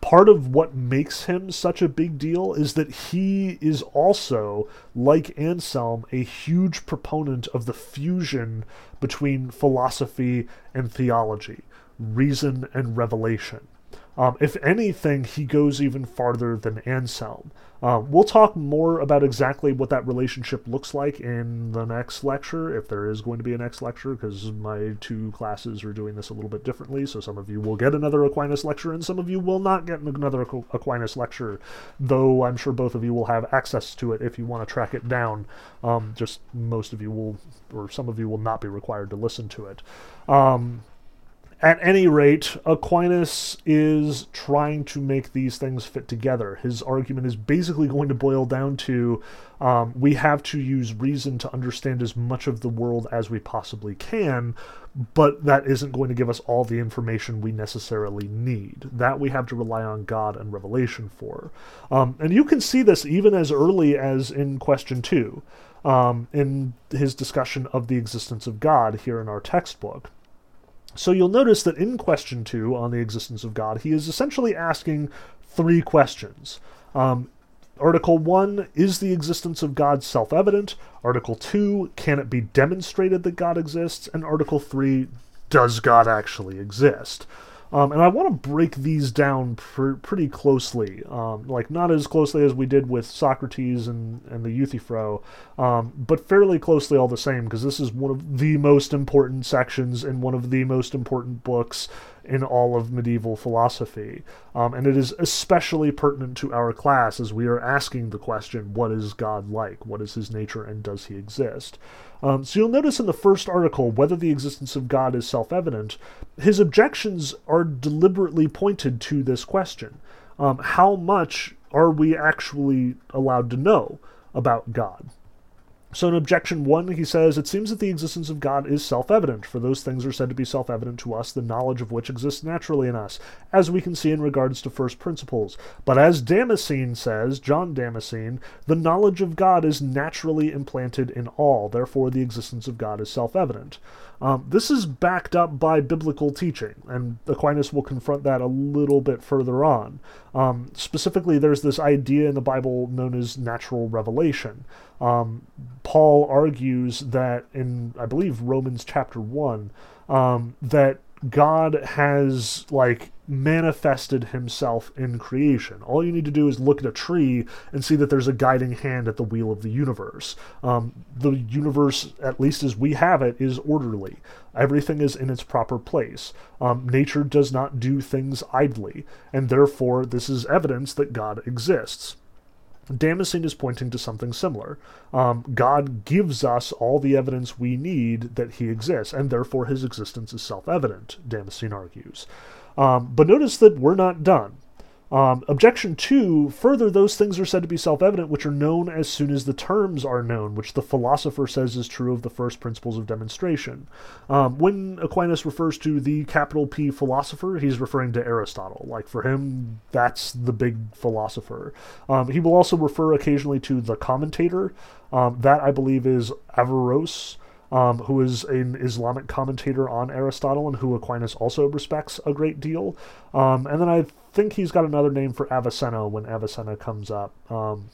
part of what makes him such a big deal is that he is also, like Anselm, a huge proponent of the fusion between philosophy and theology, reason and revelation. Um, if anything, he goes even farther than Anselm. Uh, we'll talk more about exactly what that relationship looks like in the next lecture, if there is going to be a next lecture, because my two classes are doing this a little bit differently. So some of you will get another Aquinas lecture, and some of you will not get another Aquinas lecture, though I'm sure both of you will have access to it if you want to track it down. Um, just most of you will, or some of you will not be required to listen to it. Um, at any rate, Aquinas is trying to make these things fit together. His argument is basically going to boil down to um, we have to use reason to understand as much of the world as we possibly can, but that isn't going to give us all the information we necessarily need. That we have to rely on God and revelation for. Um, and you can see this even as early as in question two, um, in his discussion of the existence of God here in our textbook. So you'll notice that in question two on the existence of God, he is essentially asking three questions. Um, Article 1 Is the existence of God self evident? Article 2 Can it be demonstrated that God exists? And Article 3 Does God actually exist? Um, and I want to break these down pr- pretty closely, um, like not as closely as we did with Socrates and, and the Euthyphro, um, but fairly closely all the same, because this is one of the most important sections in one of the most important books in all of medieval philosophy. Um, and it is especially pertinent to our class as we are asking the question what is God like? What is his nature, and does he exist? Um, so you'll notice in the first article whether the existence of God is self evident, his objections are deliberately pointed to this question. Um, how much are we actually allowed to know about God? So, in objection one, he says, It seems that the existence of God is self evident, for those things are said to be self evident to us, the knowledge of which exists naturally in us, as we can see in regards to first principles. But as Damascene says, John Damascene, the knowledge of God is naturally implanted in all, therefore the existence of God is self evident. Um, this is backed up by biblical teaching, and Aquinas will confront that a little bit further on. Um, specifically, there's this idea in the Bible known as natural revelation. Um, Paul argues that in, I believe, Romans chapter 1, um, that God has, like, manifested himself in creation. All you need to do is look at a tree and see that there's a guiding hand at the wheel of the universe. Um, the universe, at least as we have it, is orderly. Everything is in its proper place. Um, nature does not do things idly, and therefore this is evidence that God exists. Damascene is pointing to something similar. Um, God gives us all the evidence we need that he exists, and therefore his existence is self evident, Damascene argues. Um, but notice that we're not done. Um, objection two, further, those things are said to be self evident which are known as soon as the terms are known, which the philosopher says is true of the first principles of demonstration. Um, when Aquinas refers to the capital P philosopher, he's referring to Aristotle. Like for him, that's the big philosopher. Um, he will also refer occasionally to the commentator. Um, that, I believe, is Averroes um, who is an Islamic commentator on Aristotle and who Aquinas also respects a great deal. Um, and then I think he's got another name for Avicenna when Avicenna comes up. Um,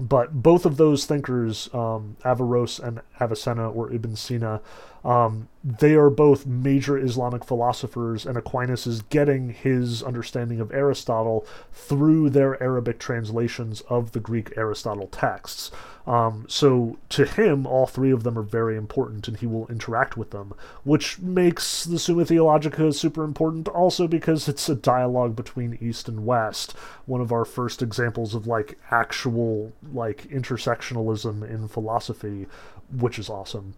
but both of those thinkers, um, Averroes and Avicenna or Ibn Sina, um, they are both major Islamic philosophers, and Aquinas is getting his understanding of Aristotle through their Arabic translations of the Greek Aristotle texts. Um, so to him, all three of them are very important, and he will interact with them, which makes the Summa Theologica super important also because it's a dialogue between East and West, one of our first examples of like actual like intersectionalism in philosophy, which is awesome.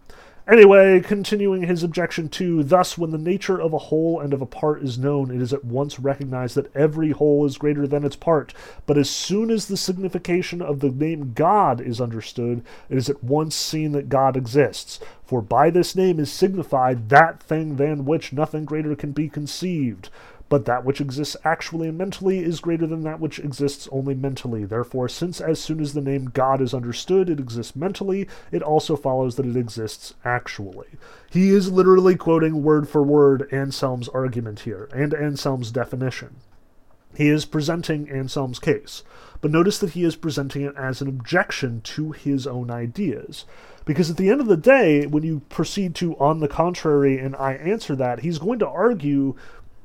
Anyway, continuing his objection two, thus, when the nature of a whole and of a part is known, it is at once recognized that every whole is greater than its part. But as soon as the signification of the name God is understood, it is at once seen that God exists. For by this name is signified that thing than which nothing greater can be conceived. But that which exists actually and mentally is greater than that which exists only mentally. Therefore, since as soon as the name God is understood, it exists mentally, it also follows that it exists actually. He is literally quoting word for word Anselm's argument here, and Anselm's definition. He is presenting Anselm's case, but notice that he is presenting it as an objection to his own ideas. Because at the end of the day, when you proceed to on the contrary and I answer that, he's going to argue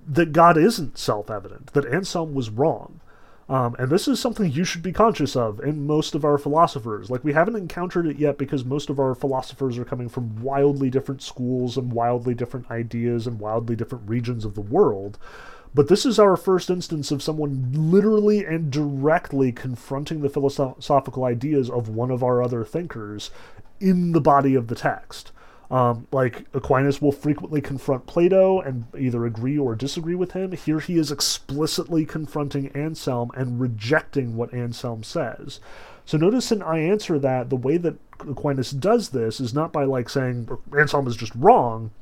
that God isn't self evident, that Anselm was wrong. Um, and this is something you should be conscious of in most of our philosophers. Like, we haven't encountered it yet because most of our philosophers are coming from wildly different schools and wildly different ideas and wildly different regions of the world. But this is our first instance of someone literally and directly confronting the philosophical ideas of one of our other thinkers in the body of the text. Um, like Aquinas will frequently confront Plato and either agree or disagree with him. Here he is explicitly confronting Anselm and rejecting what Anselm says. So notice in I answer that the way that Aquinas does this is not by like saying Anselm is just wrong,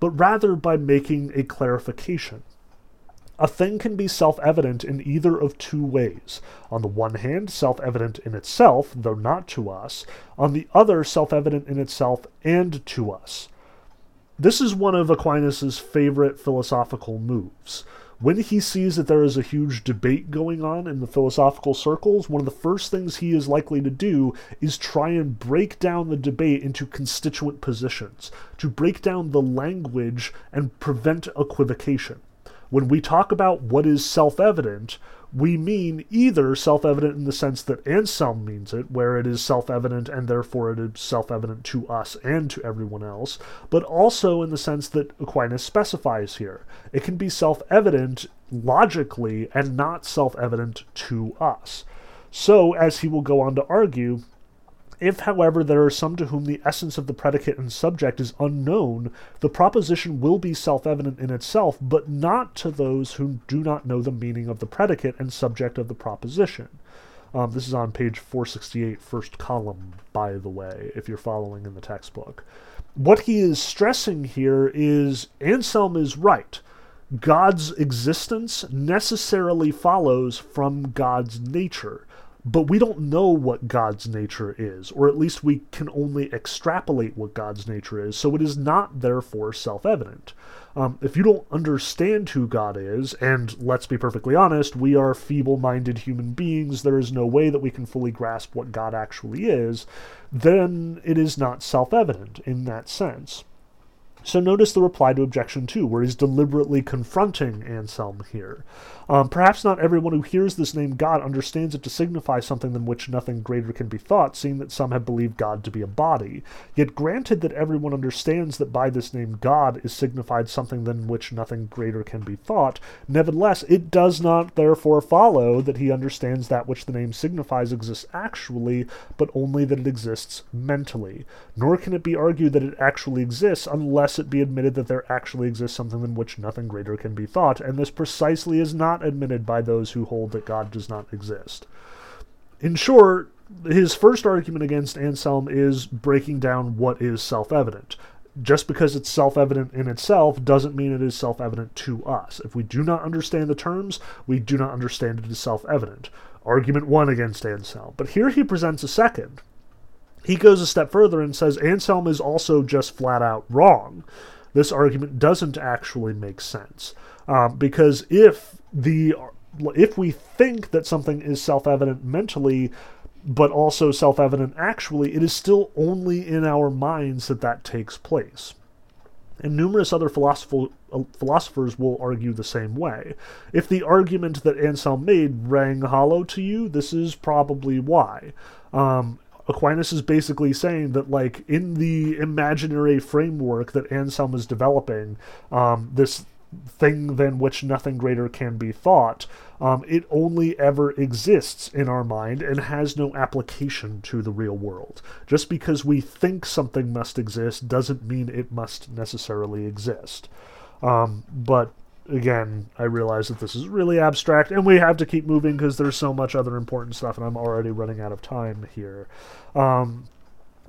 but rather by making a clarification. A thing can be self evident in either of two ways. On the one hand, self evident in itself, though not to us. On the other, self evident in itself and to us. This is one of Aquinas' favorite philosophical moves. When he sees that there is a huge debate going on in the philosophical circles, one of the first things he is likely to do is try and break down the debate into constituent positions, to break down the language and prevent equivocation. When we talk about what is self evident, we mean either self evident in the sense that Anselm means it, where it is self evident and therefore it is self evident to us and to everyone else, but also in the sense that Aquinas specifies here. It can be self evident logically and not self evident to us. So, as he will go on to argue, if, however, there are some to whom the essence of the predicate and subject is unknown, the proposition will be self evident in itself, but not to those who do not know the meaning of the predicate and subject of the proposition. Um, this is on page 468, first column, by the way, if you're following in the textbook. What he is stressing here is Anselm is right. God's existence necessarily follows from God's nature but we don't know what God's nature is, or at least we can only extrapolate what God's nature is, so it is not therefore self evident. Um, if you don't understand who God is, and let's be perfectly honest, we are feeble minded human beings, there is no way that we can fully grasp what God actually is, then it is not self evident in that sense. So notice the reply to objection 2, where he's deliberately confronting Anselm here. Um, perhaps not everyone who hears this name God understands it to signify something than which nothing greater can be thought, seeing that some have believed God to be a body. Yet granted that everyone understands that by this name God is signified something than which nothing greater can be thought, nevertheless it does not therefore follow that he understands that which the name signifies exists actually, but only that it exists mentally. Nor can it be argued that it actually exists unless it be admitted that there actually exists something than which nothing greater can be thought, and this precisely is not admitted by those who hold that God does not exist. In short, his first argument against Anselm is breaking down what is self evident. Just because it's self evident in itself doesn't mean it is self evident to us. If we do not understand the terms, we do not understand it as self evident. Argument one against Anselm. But here he presents a second. He goes a step further and says Anselm is also just flat out wrong. This argument doesn't actually make sense. Um, because if the if we think that something is self-evident mentally but also self-evident actually it is still only in our minds that that takes place and numerous other uh, philosophers will argue the same way. If the argument that Anselm made rang hollow to you, this is probably why. Um, Aquinas is basically saying that, like, in the imaginary framework that Anselm is developing, um, this thing than which nothing greater can be thought. Um, it only ever exists in our mind and has no application to the real world. Just because we think something must exist doesn't mean it must necessarily exist. Um, but again, I realize that this is really abstract, and we have to keep moving because there's so much other important stuff, and I'm already running out of time here. Um,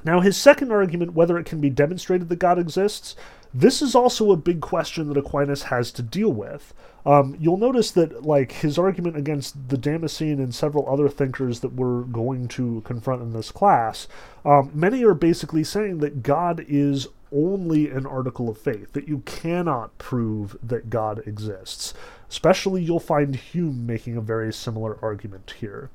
now, his second argument, whether it can be demonstrated that God exists, this is also a big question that Aquinas has to deal with. Um, you'll notice that, like, his argument against the Damascene and several other thinkers that we're going to confront in this class, um, many are basically saying that God is only an article of faith, that you cannot prove that God exists. Especially, you'll find Hume making a very similar argument here.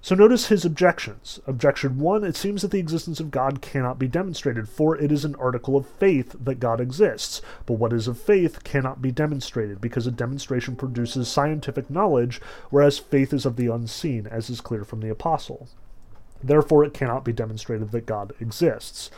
So notice his objections. Objection 1 It seems that the existence of God cannot be demonstrated, for it is an article of faith that God exists. But what is of faith cannot be demonstrated, because a demonstration produces scientific knowledge, whereas faith is of the unseen, as is clear from the Apostle. Therefore, it cannot be demonstrated that God exists.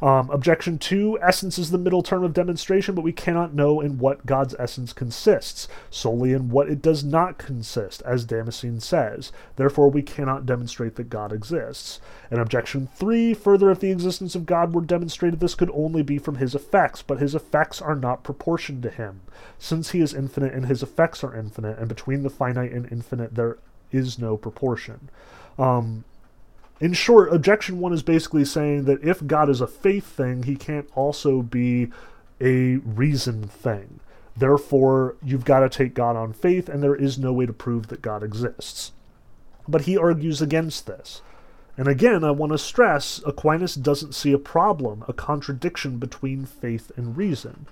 Um, objection two essence is the middle term of demonstration, but we cannot know in what God's essence consists, solely in what it does not consist, as Damascene says. Therefore, we cannot demonstrate that God exists. And objection three further, if the existence of God were demonstrated, this could only be from his effects, but his effects are not proportioned to him. Since he is infinite and his effects are infinite, and between the finite and infinite there is no proportion. Um, in short, objection one is basically saying that if God is a faith thing, he can't also be a reason thing. Therefore, you've got to take God on faith, and there is no way to prove that God exists. But he argues against this. And again, I want to stress Aquinas doesn't see a problem, a contradiction between faith and reason.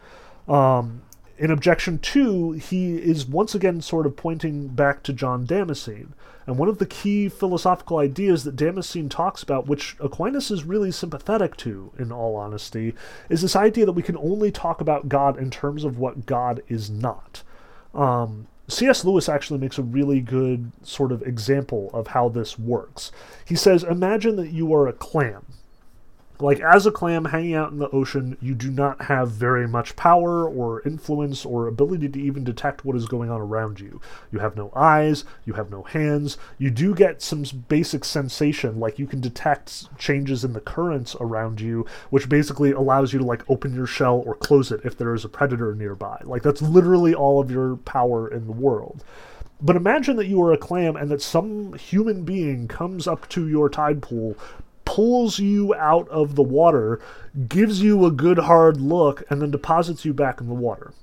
Um, in objection two, he is once again sort of pointing back to John Damascene. And one of the key philosophical ideas that Damascene talks about, which Aquinas is really sympathetic to, in all honesty, is this idea that we can only talk about God in terms of what God is not. Um, C.S. Lewis actually makes a really good sort of example of how this works. He says, Imagine that you are a clam like as a clam hanging out in the ocean you do not have very much power or influence or ability to even detect what is going on around you. You have no eyes you have no hands. You do get some basic sensation like you can detect changes in the currents around you which basically allows you to like open your shell or close it if there is a predator nearby. Like that's literally all of your power in the world. But imagine that you are a clam and that some human being comes up to your tide pool, pulls you out of the water, gives you a good hard look, and then deposits you back in the water.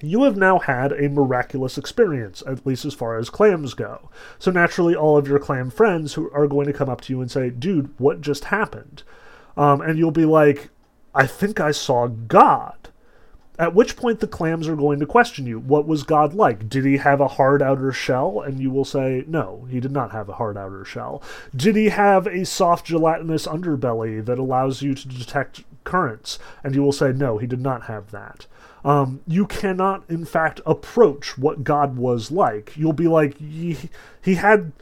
You have now had a miraculous experience, at least as far as clams go. So naturally, all of your clam friends who are going to come up to you and say, "Dude, what just happened?" Um, and you'll be like, "I think I saw God." At which point the clams are going to question you. What was God like? Did he have a hard outer shell? And you will say, no, he did not have a hard outer shell. Did he have a soft gelatinous underbelly that allows you to detect currents? And you will say, no, he did not have that. Um, you cannot, in fact, approach what God was like. You'll be like, he, he had.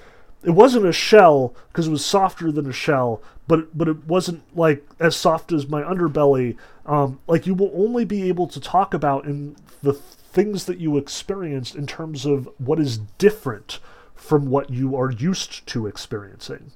It wasn't a shell because it was softer than a shell, but but it wasn't like as soft as my underbelly. Um, like you will only be able to talk about in the things that you experienced in terms of what is different from what you are used to experiencing.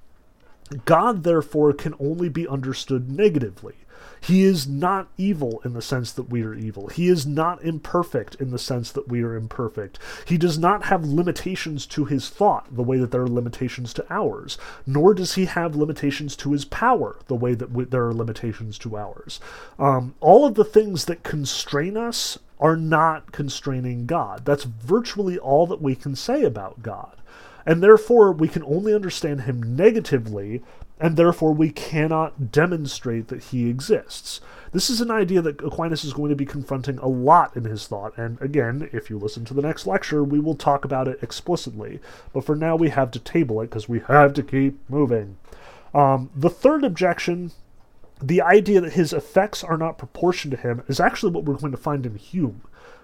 God, therefore, can only be understood negatively. He is not evil in the sense that we are evil. He is not imperfect in the sense that we are imperfect. He does not have limitations to his thought the way that there are limitations to ours, nor does he have limitations to his power the way that we, there are limitations to ours. Um, all of the things that constrain us are not constraining God. That's virtually all that we can say about God. And therefore, we can only understand him negatively and therefore we cannot demonstrate that he exists. This is an idea that Aquinas is going to be confronting a lot in his thought, and again, if you listen to the next lecture, we will talk about it explicitly. But for now, we have to table it because we have to keep moving. Um, the third objection, the idea that his effects are not proportioned to him, is actually what we're going to find in Hume,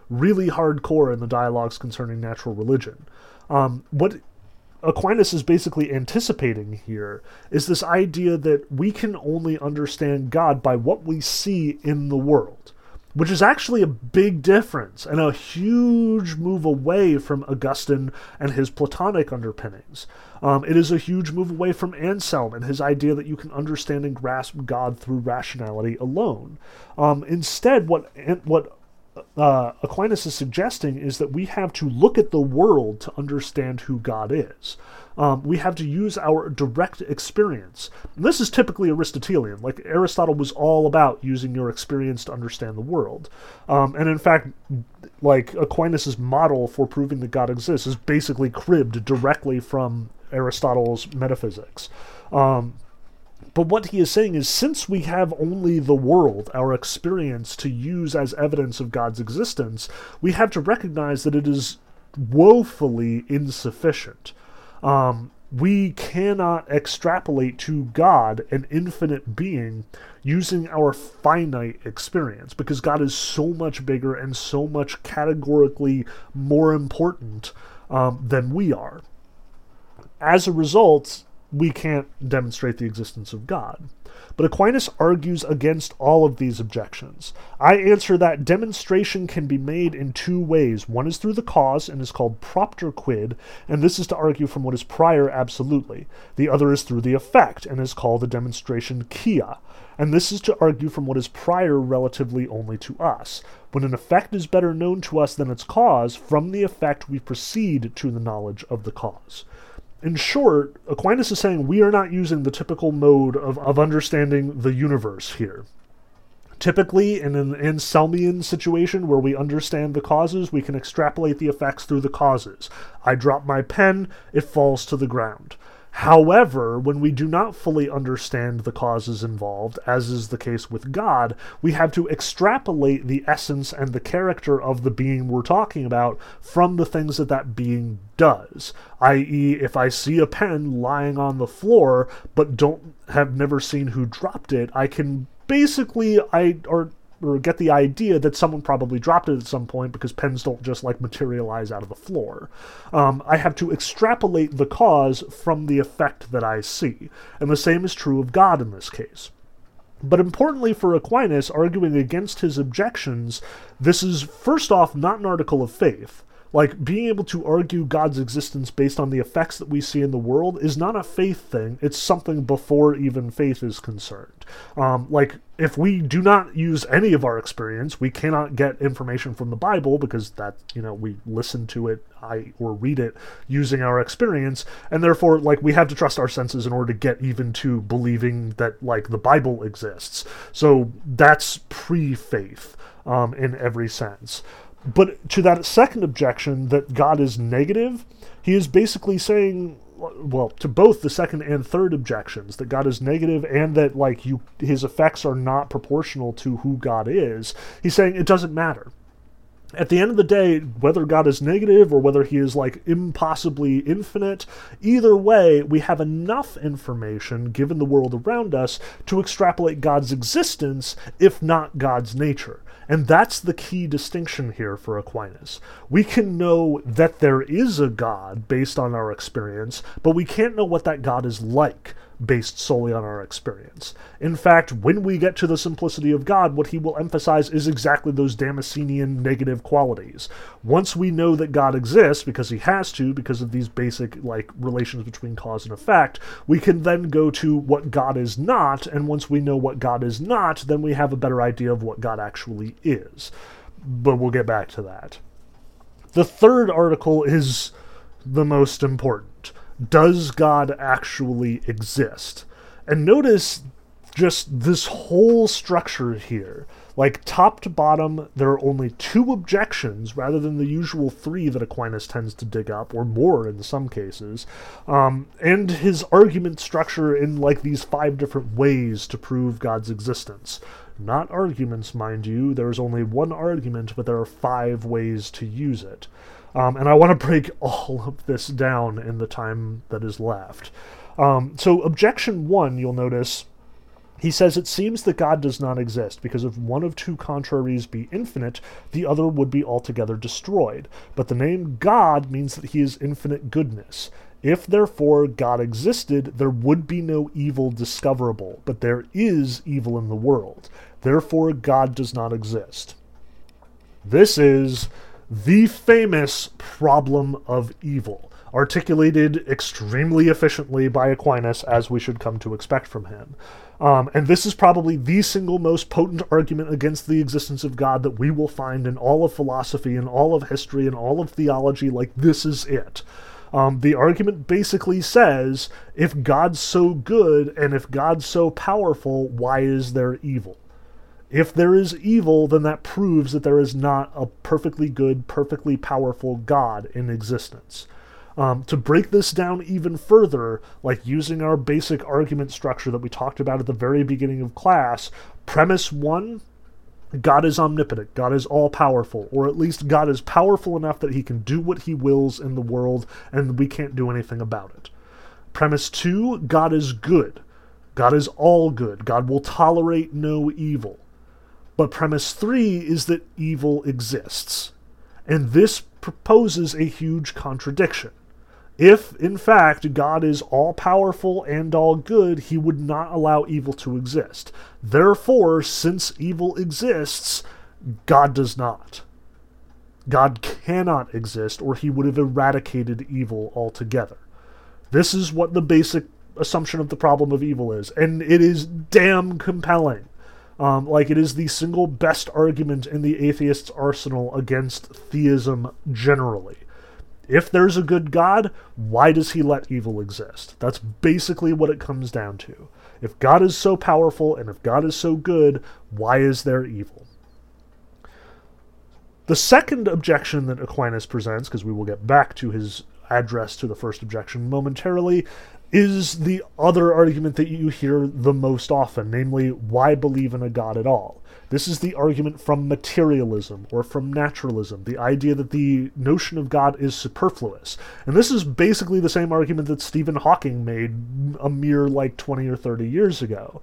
really hardcore in the dialogues concerning natural religion. Um, what Aquinas is basically anticipating here is this idea that we can only understand God by what we see in the world, which is actually a big difference and a huge move away from Augustine and his Platonic underpinnings. Um, it is a huge move away from Anselm and his idea that you can understand and grasp God through rationality alone. Um, instead, what what uh, Aquinas is suggesting is that we have to look at the world to understand who God is. Um, we have to use our direct experience. And this is typically Aristotelian. Like Aristotle was all about using your experience to understand the world. Um, and in fact, like Aquinas' model for proving that God exists is basically cribbed directly from Aristotle's metaphysics. Um, but what he is saying is since we have only the world, our experience, to use as evidence of God's existence, we have to recognize that it is woefully insufficient. Um, we cannot extrapolate to God, an infinite being, using our finite experience because God is so much bigger and so much categorically more important um, than we are. As a result, we can't demonstrate the existence of God. But Aquinas argues against all of these objections. I answer that demonstration can be made in two ways. One is through the cause and is called propter quid, and this is to argue from what is prior absolutely. The other is through the effect and is called the demonstration quia, and this is to argue from what is prior relatively only to us. When an effect is better known to us than its cause, from the effect we proceed to the knowledge of the cause in short, Aquinas is saying we are not using the typical mode of, of understanding the universe here. Typically, in an Anselmian situation where we understand the causes, we can extrapolate the effects through the causes. I drop my pen, it falls to the ground. However, when we do not fully understand the causes involved, as is the case with God, we have to extrapolate the essence and the character of the being we're talking about from the things that that being does. I.e., if I see a pen lying on the floor but don't have never seen who dropped it, I can basically I or or get the idea that someone probably dropped it at some point because pens don't just like materialize out of the floor. Um, I have to extrapolate the cause from the effect that I see, and the same is true of God in this case. But importantly for Aquinas, arguing against his objections, this is first off not an article of faith. Like, being able to argue God's existence based on the effects that we see in the world is not a faith thing, it's something before even faith is concerned. Um, like, if we do not use any of our experience, we cannot get information from the Bible because that, you know, we listen to it I, or read it using our experience, and therefore, like, we have to trust our senses in order to get even to believing that, like, the Bible exists. So that's pre faith um, in every sense. But to that second objection that God is negative, he is basically saying well to both the second and third objections that god is negative and that like you his effects are not proportional to who god is he's saying it doesn't matter at the end of the day, whether God is negative or whether he is like impossibly infinite, either way, we have enough information given the world around us to extrapolate God's existence, if not God's nature. And that's the key distinction here for Aquinas. We can know that there is a God based on our experience, but we can't know what that God is like based solely on our experience. In fact, when we get to the simplicity of God, what he will emphasize is exactly those Damascenian negative qualities. Once we know that God exists, because he has to, because of these basic like relations between cause and effect, we can then go to what God is not, and once we know what God is not, then we have a better idea of what God actually is. But we'll get back to that. The third article is the most important does God actually exist? And notice just this whole structure here. Like top to bottom, there are only two objections rather than the usual three that Aquinas tends to dig up, or more in some cases. Um, and his argument structure in like these five different ways to prove God's existence. Not arguments, mind you. There's only one argument, but there are five ways to use it. Um, and I want to break all of this down in the time that is left. Um, so, objection one, you'll notice, he says it seems that God does not exist, because if one of two contraries be infinite, the other would be altogether destroyed. But the name God means that he is infinite goodness. If therefore God existed, there would be no evil discoverable, but there is evil in the world. Therefore God does not exist. This is the famous problem of evil, articulated extremely efficiently by Aquinas, as we should come to expect from him. Um, and this is probably the single most potent argument against the existence of God that we will find in all of philosophy, in all of history, in all of theology. Like, this is it. Um, the argument basically says if God's so good and if God's so powerful, why is there evil? If there is evil, then that proves that there is not a perfectly good, perfectly powerful God in existence. Um, to break this down even further, like using our basic argument structure that we talked about at the very beginning of class, premise one God is omnipotent, God is all powerful, or at least God is powerful enough that he can do what he wills in the world and we can't do anything about it. Premise two God is good, God is all good, God will tolerate no evil. But premise three is that evil exists. And this proposes a huge contradiction. If, in fact, God is all powerful and all good, he would not allow evil to exist. Therefore, since evil exists, God does not. God cannot exist, or he would have eradicated evil altogether. This is what the basic assumption of the problem of evil is, and it is damn compelling. Um, like it is the single best argument in the atheist's arsenal against theism generally. If there's a good God, why does he let evil exist? That's basically what it comes down to. If God is so powerful and if God is so good, why is there evil? The second objection that Aquinas presents, because we will get back to his address to the first objection momentarily, is the other argument that you hear the most often, namely, why believe in a God at all? This is the argument from materialism or from naturalism, the idea that the notion of God is superfluous. And this is basically the same argument that Stephen Hawking made a mere like 20 or 30 years ago.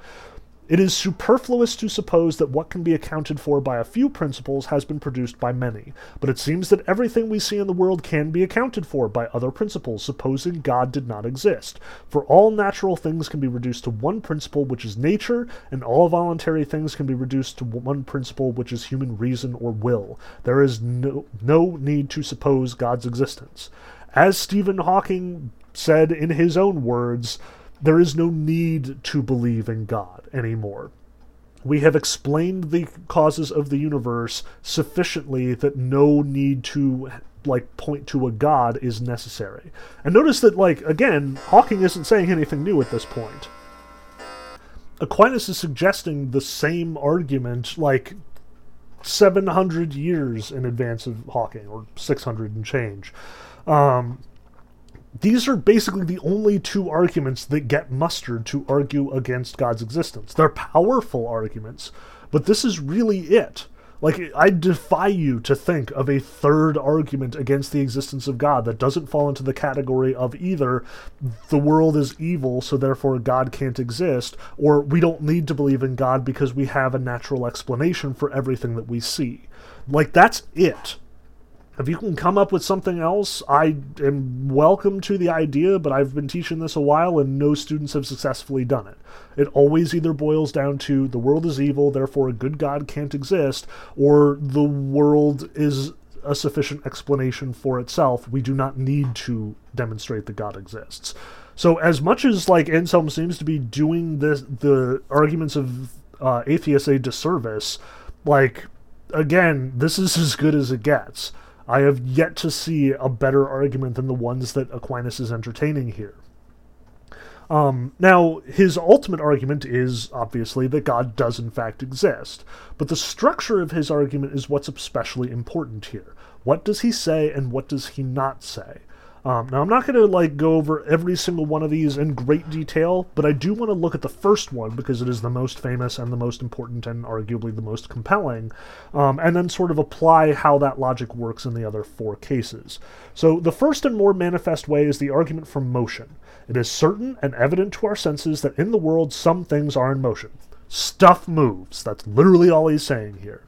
It is superfluous to suppose that what can be accounted for by a few principles has been produced by many, but it seems that everything we see in the world can be accounted for by other principles, supposing God did not exist. For all natural things can be reduced to one principle, which is nature, and all voluntary things can be reduced to one principle, which is human reason or will. There is no, no need to suppose God's existence. As Stephen Hawking said in his own words, there is no need to believe in God anymore. We have explained the causes of the universe sufficiently that no need to like point to a god is necessary. And notice that like again, Hawking isn't saying anything new at this point. Aquinas is suggesting the same argument like 700 years in advance of Hawking, or 600 and change. Um, these are basically the only two arguments that get mustered to argue against God's existence. They're powerful arguments, but this is really it. Like, I defy you to think of a third argument against the existence of God that doesn't fall into the category of either the world is evil, so therefore God can't exist, or we don't need to believe in God because we have a natural explanation for everything that we see. Like, that's it. If you can come up with something else, I am welcome to the idea, but I've been teaching this a while and no students have successfully done it. It always either boils down to the world is evil, therefore a good God can't exist, or the world is a sufficient explanation for itself. We do not need to demonstrate that God exists. So, as much as like Anselm seems to be doing this, the arguments of uh, atheists a disservice, like again, this is as good as it gets. I have yet to see a better argument than the ones that Aquinas is entertaining here. Um, now, his ultimate argument is obviously that God does in fact exist, but the structure of his argument is what's especially important here. What does he say and what does he not say? Um, now, I'm not going to like go over every single one of these in great detail, but I do want to look at the first one because it is the most famous and the most important and arguably the most compelling, um, and then sort of apply how that logic works in the other four cases. So, the first and more manifest way is the argument from motion. It is certain and evident to our senses that in the world some things are in motion. Stuff moves. That's literally all he's saying here.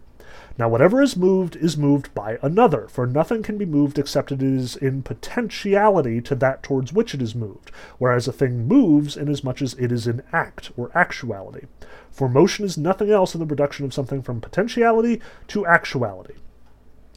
Now, whatever is moved is moved by another, for nothing can be moved except it is in potentiality to that towards which it is moved, whereas a thing moves inasmuch as it is in act or actuality. For motion is nothing else than the reduction of something from potentiality to actuality.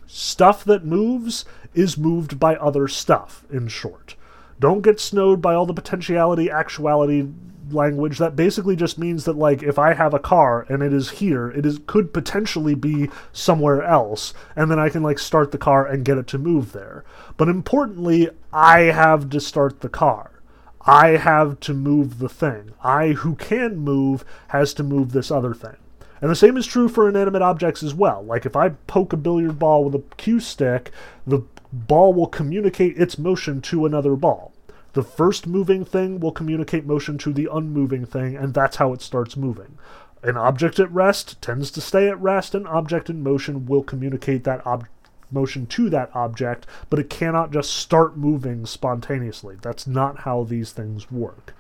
Stuff that moves is moved by other stuff, in short. Don't get snowed by all the potentiality, actuality language that basically just means that like if I have a car and it is here, it is could potentially be somewhere else, and then I can like start the car and get it to move there. But importantly, I have to start the car. I have to move the thing. I who can move has to move this other thing. And the same is true for inanimate objects as well. Like if I poke a billiard ball with a cue stick, the ball will communicate its motion to another ball. The first moving thing will communicate motion to the unmoving thing, and that's how it starts moving. An object at rest tends to stay at rest, an object in motion will communicate that ob- motion to that object, but it cannot just start moving spontaneously. That's not how these things work.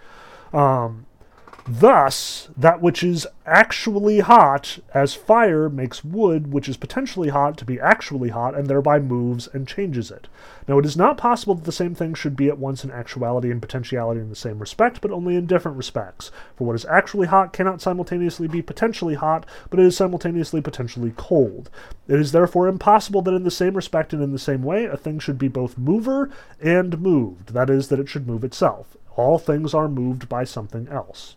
Um, Thus, that which is actually hot, as fire makes wood which is potentially hot to be actually hot, and thereby moves and changes it. Now, it is not possible that the same thing should be at once in actuality and potentiality in the same respect, but only in different respects. For what is actually hot cannot simultaneously be potentially hot, but it is simultaneously potentially cold. It is therefore impossible that in the same respect and in the same way a thing should be both mover and moved, that is, that it should move itself. All things are moved by something else.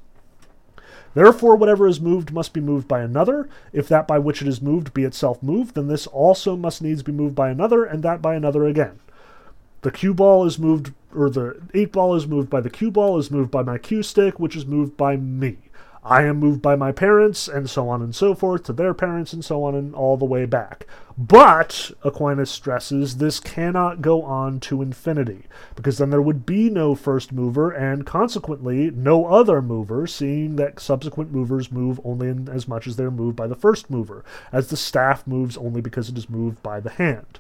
Therefore, whatever is moved must be moved by another. If that by which it is moved be itself moved, then this also must needs be moved by another, and that by another again. The cue ball is moved, or the eight ball is moved by the cue ball, is moved by my cue stick, which is moved by me. I am moved by my parents, and so on and so forth, to their parents, and so on and all the way back. But, Aquinas stresses, this cannot go on to infinity, because then there would be no first mover, and consequently, no other mover, seeing that subsequent movers move only in as much as they are moved by the first mover, as the staff moves only because it is moved by the hand.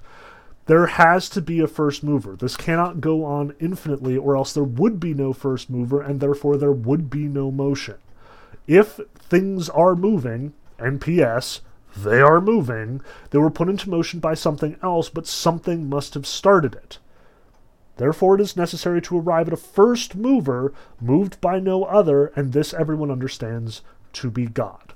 There has to be a first mover. This cannot go on infinitely, or else there would be no first mover, and therefore there would be no motion if things are moving, and P.S., they are moving, they were put into motion by something else, but something must have started it. Therefore, it is necessary to arrive at a first mover, moved by no other, and this everyone understands to be God.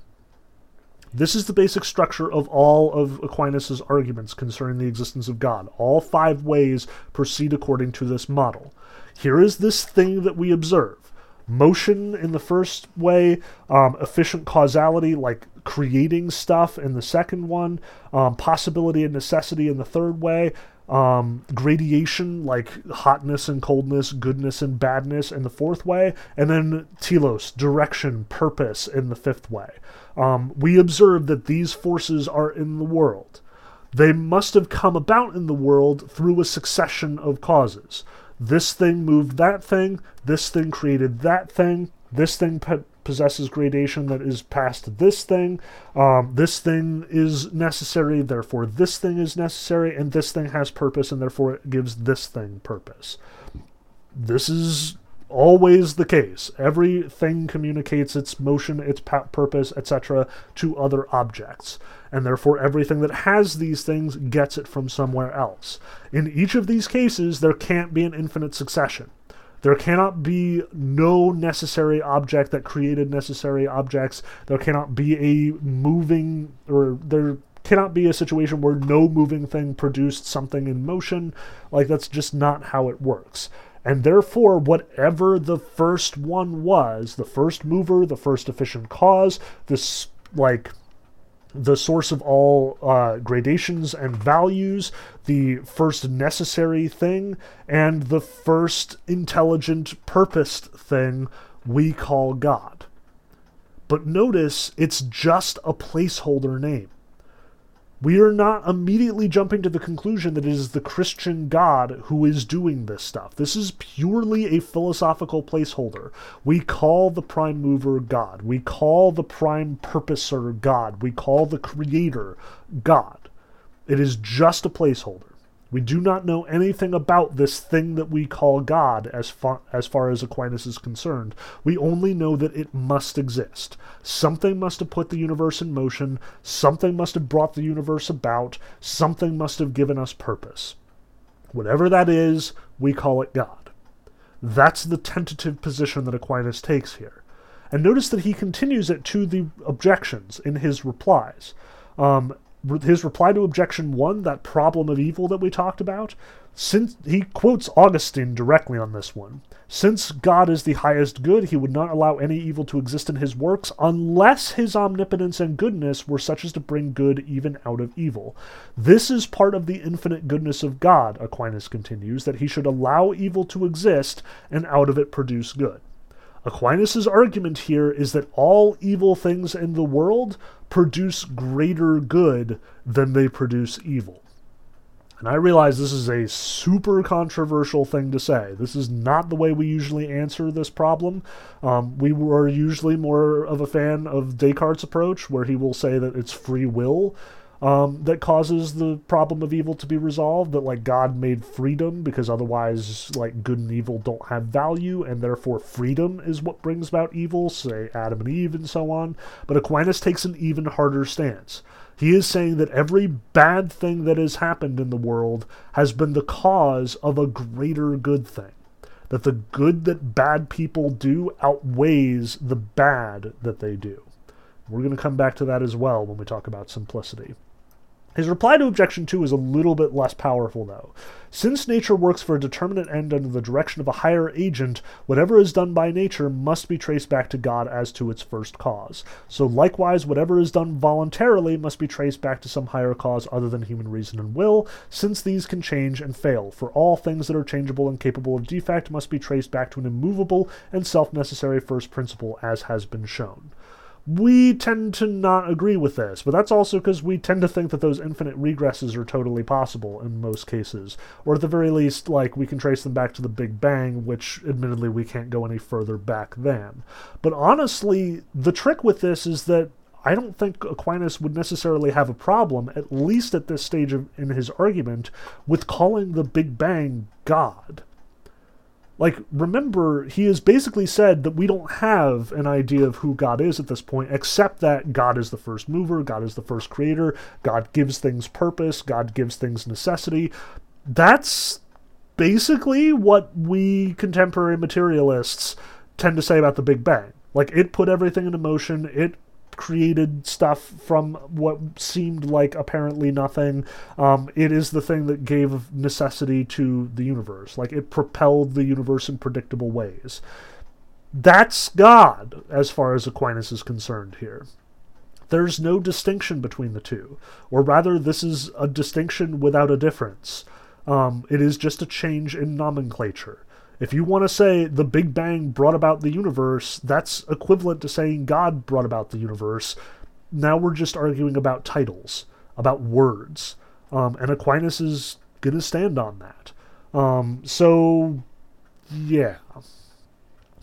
This is the basic structure of all of Aquinas' arguments concerning the existence of God. All five ways proceed according to this model. Here is this thing that we observe. Motion in the first way, um, efficient causality, like creating stuff in the second one, um, possibility and necessity in the third way, um, gradation, like hotness and coldness, goodness and badness in the fourth way, and then telos, direction, purpose in the fifth way. Um, we observe that these forces are in the world. They must have come about in the world through a succession of causes. This thing moved that thing, this thing created that thing, this thing possesses gradation that is past this thing. Um, this thing is necessary, therefore this thing is necessary, and this thing has purpose, and therefore it gives this thing purpose. This is always the case. Everything communicates its motion, its purpose, etc., to other objects, and therefore everything that has these things gets it from somewhere else. In each of these cases, there can't be an infinite succession. There cannot be no necessary object that created necessary objects. There cannot be a moving, or there cannot be a situation where no moving thing produced something in motion. Like, that's just not how it works. And therefore, whatever the first one was, the first mover, the first efficient cause, this, like, the source of all uh, gradations and values, the first necessary thing, and the first intelligent, purposed thing we call God. But notice it's just a placeholder name. We are not immediately jumping to the conclusion that it is the Christian God who is doing this stuff. This is purely a philosophical placeholder. We call the prime mover God. We call the prime purposer God. We call the creator God. It is just a placeholder. We do not know anything about this thing that we call God as far, as far as Aquinas is concerned. We only know that it must exist. Something must have put the universe in motion, something must have brought the universe about, something must have given us purpose. Whatever that is, we call it God. That's the tentative position that Aquinas takes here. And notice that he continues it to the objections in his replies. Um, his reply to objection one, that problem of evil that we talked about, since he quotes Augustine directly on this one. Since God is the highest good, he would not allow any evil to exist in his works unless his omnipotence and goodness were such as to bring good even out of evil. This is part of the infinite goodness of God, Aquinas continues, that he should allow evil to exist and out of it produce good. Aquinas' argument here is that all evil things in the world produce greater good than they produce evil. And I realize this is a super controversial thing to say. This is not the way we usually answer this problem. Um, we are usually more of a fan of Descartes' approach, where he will say that it's free will um, that causes the problem of evil to be resolved. That like God made freedom because otherwise, like good and evil don't have value, and therefore freedom is what brings about evil. Say Adam and Eve and so on. But Aquinas takes an even harder stance. He is saying that every bad thing that has happened in the world has been the cause of a greater good thing. That the good that bad people do outweighs the bad that they do. We're going to come back to that as well when we talk about simplicity. His reply to objection 2 is a little bit less powerful, though. Since nature works for a determinate end under the direction of a higher agent, whatever is done by nature must be traced back to God as to its first cause. So, likewise, whatever is done voluntarily must be traced back to some higher cause other than human reason and will, since these can change and fail. For all things that are changeable and capable of defect must be traced back to an immovable and self necessary first principle, as has been shown we tend to not agree with this, but that's also because we tend to think that those infinite regresses are totally possible in most cases. Or at the very least, like, we can trace them back to the Big Bang, which admittedly we can't go any further back then. But honestly, the trick with this is that I don't think Aquinas would necessarily have a problem, at least at this stage of, in his argument, with calling the Big Bang God. Like, remember, he has basically said that we don't have an idea of who God is at this point, except that God is the first mover, God is the first creator, God gives things purpose, God gives things necessity. That's basically what we contemporary materialists tend to say about the Big Bang. Like, it put everything into motion, it created stuff from what seemed like apparently nothing. Um, it is the thing that gave necessity to the universe. Like it propelled the universe in predictable ways. That's God, as far as Aquinas is concerned here. There's no distinction between the two, or rather, this is a distinction without a difference. Um, it is just a change in nomenclature. If you want to say the Big Bang brought about the universe, that's equivalent to saying God brought about the universe. Now we're just arguing about titles, about words. Um, and Aquinas is going to stand on that. Um, so, yeah.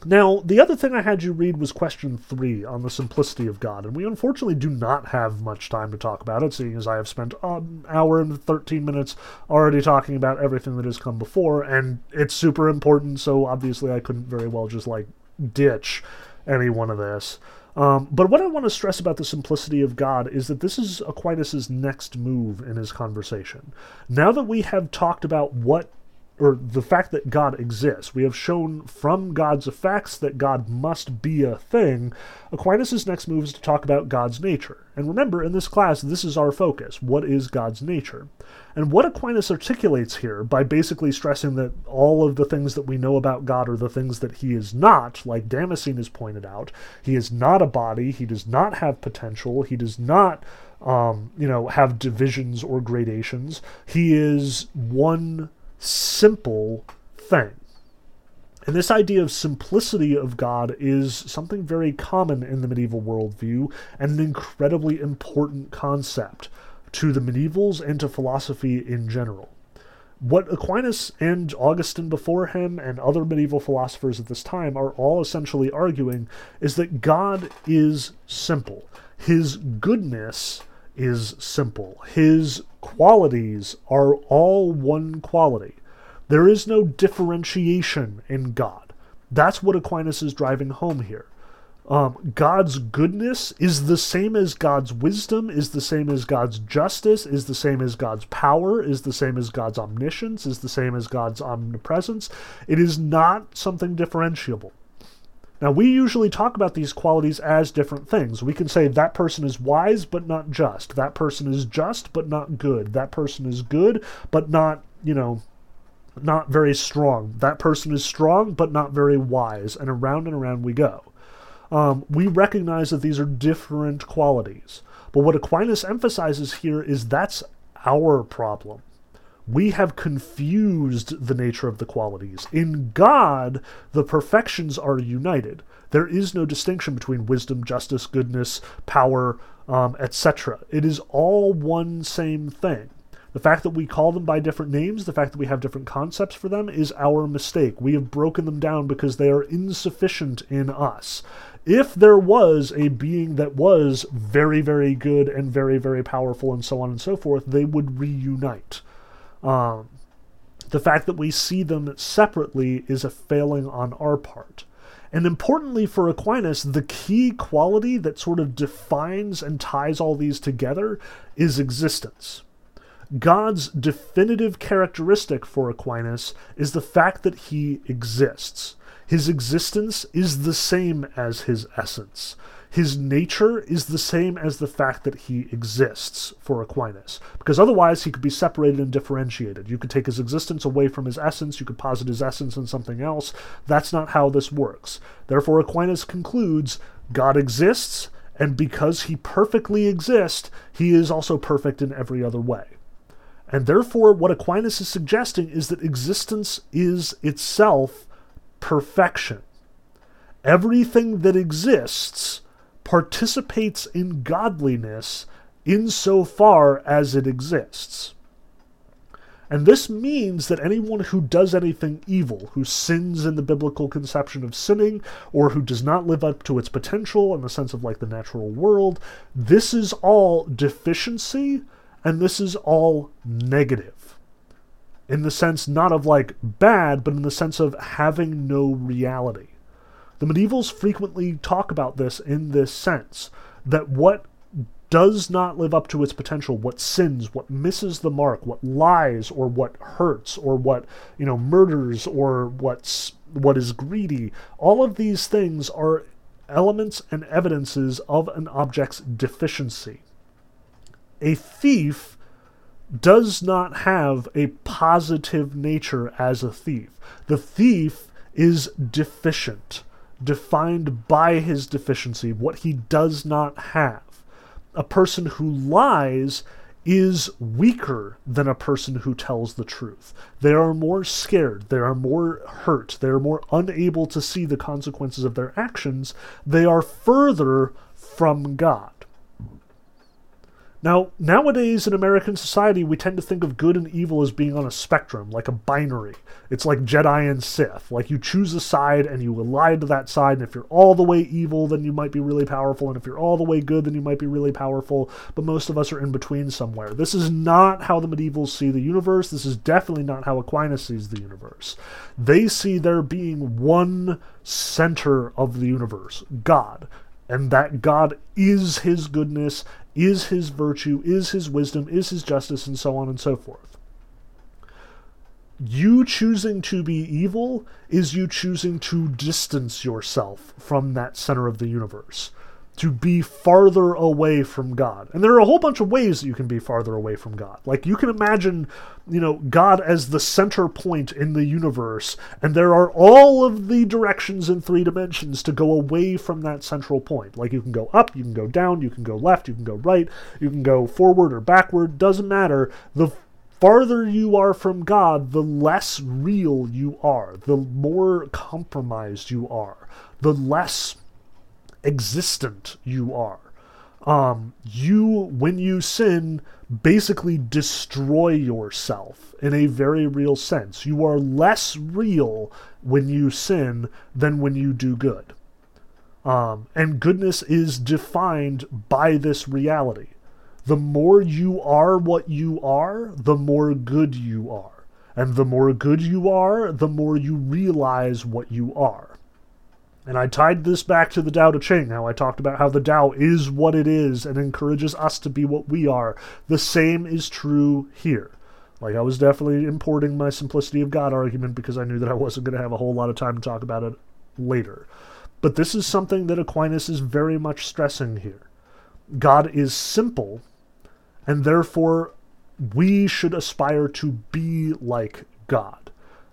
Now, the other thing I had you read was question three on the simplicity of God, and we unfortunately do not have much time to talk about it, seeing as I have spent an hour and 13 minutes already talking about everything that has come before, and it's super important, so obviously I couldn't very well just, like, ditch any one of this. Um, but what I want to stress about the simplicity of God is that this is Aquinas' next move in his conversation. Now that we have talked about what or the fact that God exists. We have shown from God's effects that God must be a thing. Aquinas' next move is to talk about God's nature. And remember, in this class, this is our focus. What is God's nature? And what Aquinas articulates here, by basically stressing that all of the things that we know about God are the things that he is not, like Damascene has pointed out, he is not a body, he does not have potential, he does not um, you know, have divisions or gradations. He is one simple thing. And this idea of simplicity of God is something very common in the medieval worldview and an incredibly important concept to the medievals and to philosophy in general. What Aquinas and Augustine before him and other medieval philosophers at this time are all essentially arguing is that God is simple. His goodness is simple. His qualities are all one quality. There is no differentiation in God. That's what Aquinas is driving home here. Um, God's goodness is the same as God's wisdom, is the same as God's justice, is the same as God's power, is the same as God's omniscience, is the same as God's omnipresence. It is not something differentiable. Now, we usually talk about these qualities as different things. We can say that person is wise but not just. That person is just but not good. That person is good but not, you know, not very strong. That person is strong but not very wise. And around and around we go. Um, we recognize that these are different qualities. But what Aquinas emphasizes here is that's our problem we have confused the nature of the qualities. In God, the perfections are united. There is no distinction between wisdom, justice, goodness, power, um, etc. It is all one same thing. The fact that we call them by different names, the fact that we have different concepts for them, is our mistake. We have broken them down because they are insufficient in us. If there was a being that was very, very good and very, very powerful and so on and so forth, they would reunite. Um, the fact that we see them separately is a failing on our part. And importantly for Aquinas, the key quality that sort of defines and ties all these together is existence. God's definitive characteristic for Aquinas is the fact that he exists. His existence is the same as his essence. His nature is the same as the fact that he exists for Aquinas, because otherwise he could be separated and differentiated. You could take his existence away from his essence, you could posit his essence in something else. That's not how this works. Therefore, Aquinas concludes God exists, and because he perfectly exists, he is also perfect in every other way. And therefore, what Aquinas is suggesting is that existence is itself perfection. Everything that exists participates in godliness insofar as it exists. And this means that anyone who does anything evil, who sins in the biblical conception of sinning, or who does not live up to its potential in the sense of like the natural world, this is all deficiency and this is all negative. In the sense not of like bad, but in the sense of having no reality. The medievals frequently talk about this in this sense that what does not live up to its potential, what sins, what misses the mark, what lies or what hurts or what, you know, murders or what's what is greedy, all of these things are elements and evidences of an object's deficiency. A thief does not have a positive nature as a thief. The thief is deficient. Defined by his deficiency, what he does not have. A person who lies is weaker than a person who tells the truth. They are more scared, they are more hurt, they are more unable to see the consequences of their actions, they are further from God. Now, nowadays in American society, we tend to think of good and evil as being on a spectrum, like a binary. It's like Jedi and Sith. Like you choose a side and you align to that side, and if you're all the way evil, then you might be really powerful, and if you're all the way good, then you might be really powerful, but most of us are in between somewhere. This is not how the medievals see the universe. This is definitely not how Aquinas sees the universe. They see there being one center of the universe, God and that God is his goodness is his virtue, is his wisdom, is his justice, and so on and so forth. You choosing to be evil is you choosing to distance yourself from that center of the universe to be farther away from God. And there are a whole bunch of ways that you can be farther away from God. Like you can imagine, you know, God as the center point in the universe, and there are all of the directions in three dimensions to go away from that central point. Like you can go up, you can go down, you can go left, you can go right, you can go forward or backward, doesn't matter. The farther you are from God, the less real you are, the more compromised you are, the less existent you are. Um, you, when you sin, basically destroy yourself in a very real sense. You are less real when you sin than when you do good. Um, and goodness is defined by this reality. The more you are what you are, the more good you are. And the more good you are, the more you realize what you are. And I tied this back to the Tao Te Ching, how I talked about how the Tao is what it is and encourages us to be what we are. The same is true here. Like, I was definitely importing my simplicity of God argument because I knew that I wasn't going to have a whole lot of time to talk about it later. But this is something that Aquinas is very much stressing here. God is simple, and therefore we should aspire to be like God.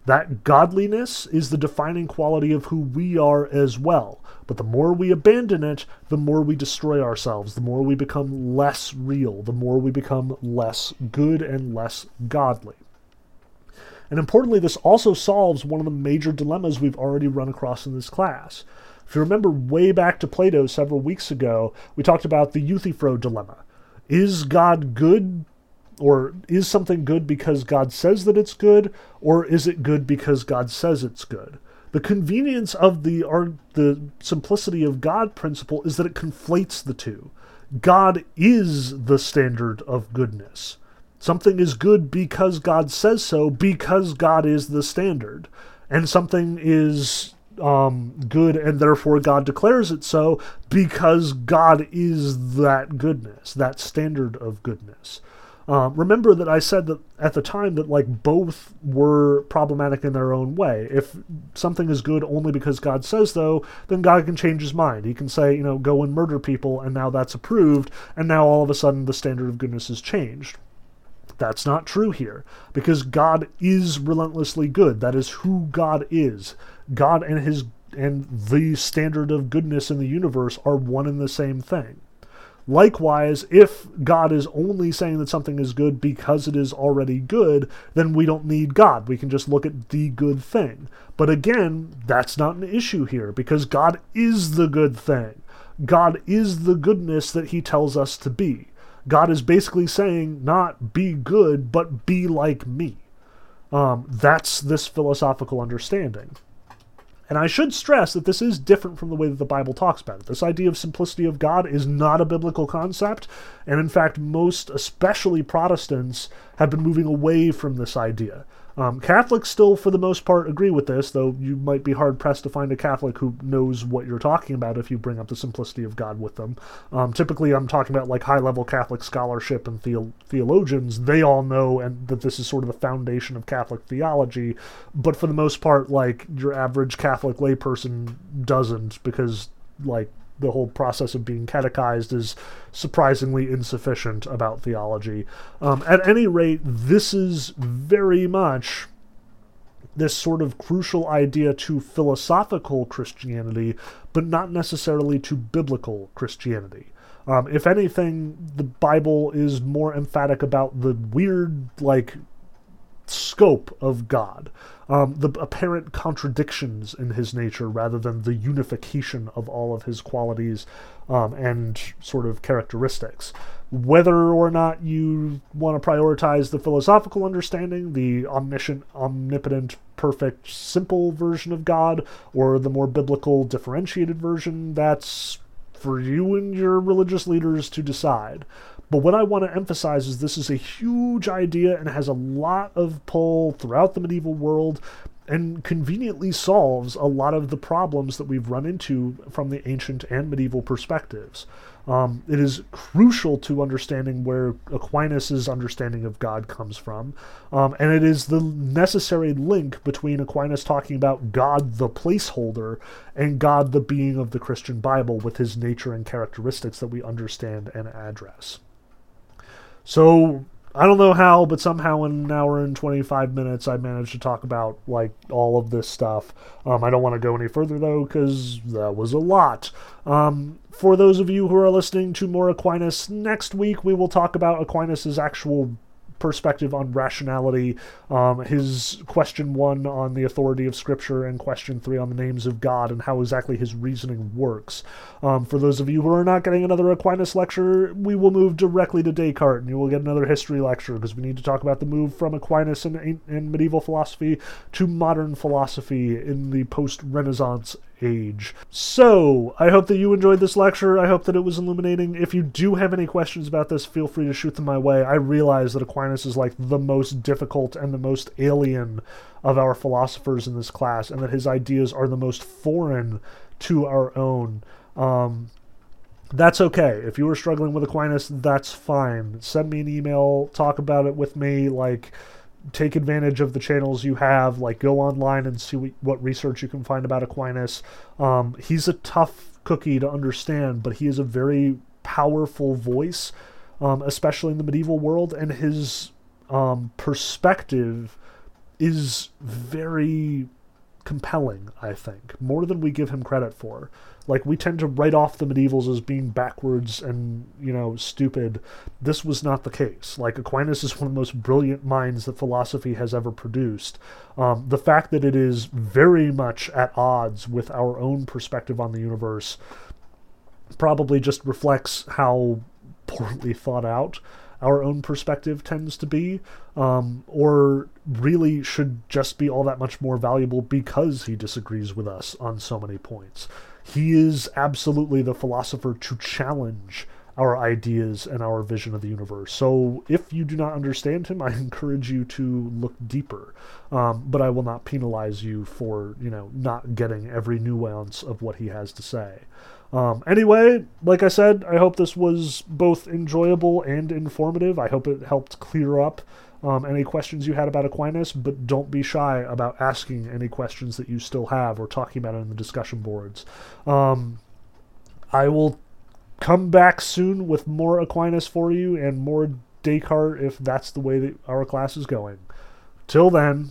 That godliness is the defining quality of who we are as well. But the more we abandon it, the more we destroy ourselves, the more we become less real, the more we become less good and less godly. And importantly, this also solves one of the major dilemmas we've already run across in this class. If you remember way back to Plato several weeks ago, we talked about the Euthyphro dilemma. Is God good or is something good because God says that it's good, or is it good because God says it's good? The convenience of the or the simplicity of God principle is that it conflates the two. God is the standard of goodness. Something is good because God says so, because God is the standard. And something is um, good and therefore God declares it so because God is that goodness, that standard of goodness. Uh, remember that I said that at the time that like both were problematic in their own way. If something is good only because God says so, then God can change his mind. He can say, you know, go and murder people, and now that's approved, and now all of a sudden the standard of goodness has changed. That's not true here, because God is relentlessly good. That is who God is. God and his and the standard of goodness in the universe are one and the same thing. Likewise, if God is only saying that something is good because it is already good, then we don't need God. We can just look at the good thing. But again, that's not an issue here because God is the good thing. God is the goodness that he tells us to be. God is basically saying, not be good, but be like me. Um, that's this philosophical understanding. And I should stress that this is different from the way that the Bible talks about it. This idea of simplicity of God is not a biblical concept, and in fact, most, especially Protestants, have been moving away from this idea. Um, Catholics still, for the most part, agree with this, though you might be hard pressed to find a Catholic who knows what you're talking about if you bring up the simplicity of God with them. Um, typically, I'm talking about like high level Catholic scholarship and the- theologians. They all know and that this is sort of the foundation of Catholic theology, but for the most part, like your average Catholic layperson doesn't because like the whole process of being catechized is surprisingly insufficient about theology. Um, at any rate, this is very much this sort of crucial idea to philosophical Christianity, but not necessarily to biblical Christianity. Um, if anything, the Bible is more emphatic about the weird, like, scope of God, um, the apparent contradictions in his nature rather than the unification of all of his qualities um, and sort of characteristics. Whether or not you want to prioritize the philosophical understanding, the omniscient, omnipotent, perfect, simple version of God, or the more biblical, differentiated version, that's for you and your religious leaders to decide. But what I want to emphasize is this is a huge idea and has a lot of pull throughout the medieval world and conveniently solves a lot of the problems that we've run into from the ancient and medieval perspectives. Um, it is crucial to understanding where Aquinas' understanding of God comes from, um, and it is the necessary link between Aquinas talking about God the placeholder and God the being of the Christian Bible with his nature and characteristics that we understand and address. So I don't know how, but somehow in an hour and 25 minutes, I managed to talk about like all of this stuff. Um, I don't want to go any further though, because that was a lot. Um, for those of you who are listening to more Aquinas, next week we will talk about Aquinas' actual perspective on rationality, um, his question one on the authority of Scripture, and question three on the names of God and how exactly his reasoning works. Um, for those of you who are not getting another Aquinas lecture, we will move directly to Descartes, and you will get another history lecture because we need to talk about the move from Aquinas and, in medieval philosophy to modern philosophy in the post Renaissance age. So, I hope that you enjoyed this lecture. I hope that it was illuminating. If you do have any questions about this, feel free to shoot them my way. I realize that Aquinas is like the most difficult and the most alien of our philosophers in this class, and that his ideas are the most foreign to our own. Um, that's okay. If you were struggling with Aquinas, that's fine. Send me an email, talk about it with me. Like, take advantage of the channels you have. Like, go online and see what research you can find about Aquinas. Um, he's a tough cookie to understand, but he is a very powerful voice, um, especially in the medieval world, and his um, perspective is very compelling, I think, more than we give him credit for. Like we tend to write off the medievals as being backwards and, you know, stupid. This was not the case. Like Aquinas is one of the most brilliant minds that philosophy has ever produced. Um, the fact that it is very much at odds with our own perspective on the universe probably just reflects how poorly thought out our own perspective tends to be, um, or really should just be all that much more valuable because he disagrees with us on so many points. He is absolutely the philosopher to challenge our ideas and our vision of the universe. So if you do not understand him, I encourage you to look deeper. Um, but I will not penalize you for, you know, not getting every nuance of what he has to say. Um, anyway, like I said, I hope this was both enjoyable and informative. I hope it helped clear up um, any questions you had about Aquinas, but don't be shy about asking any questions that you still have or talking about it in the discussion boards. Um, I will come back soon with more Aquinas for you and more Descartes if that's the way that our class is going. Till then,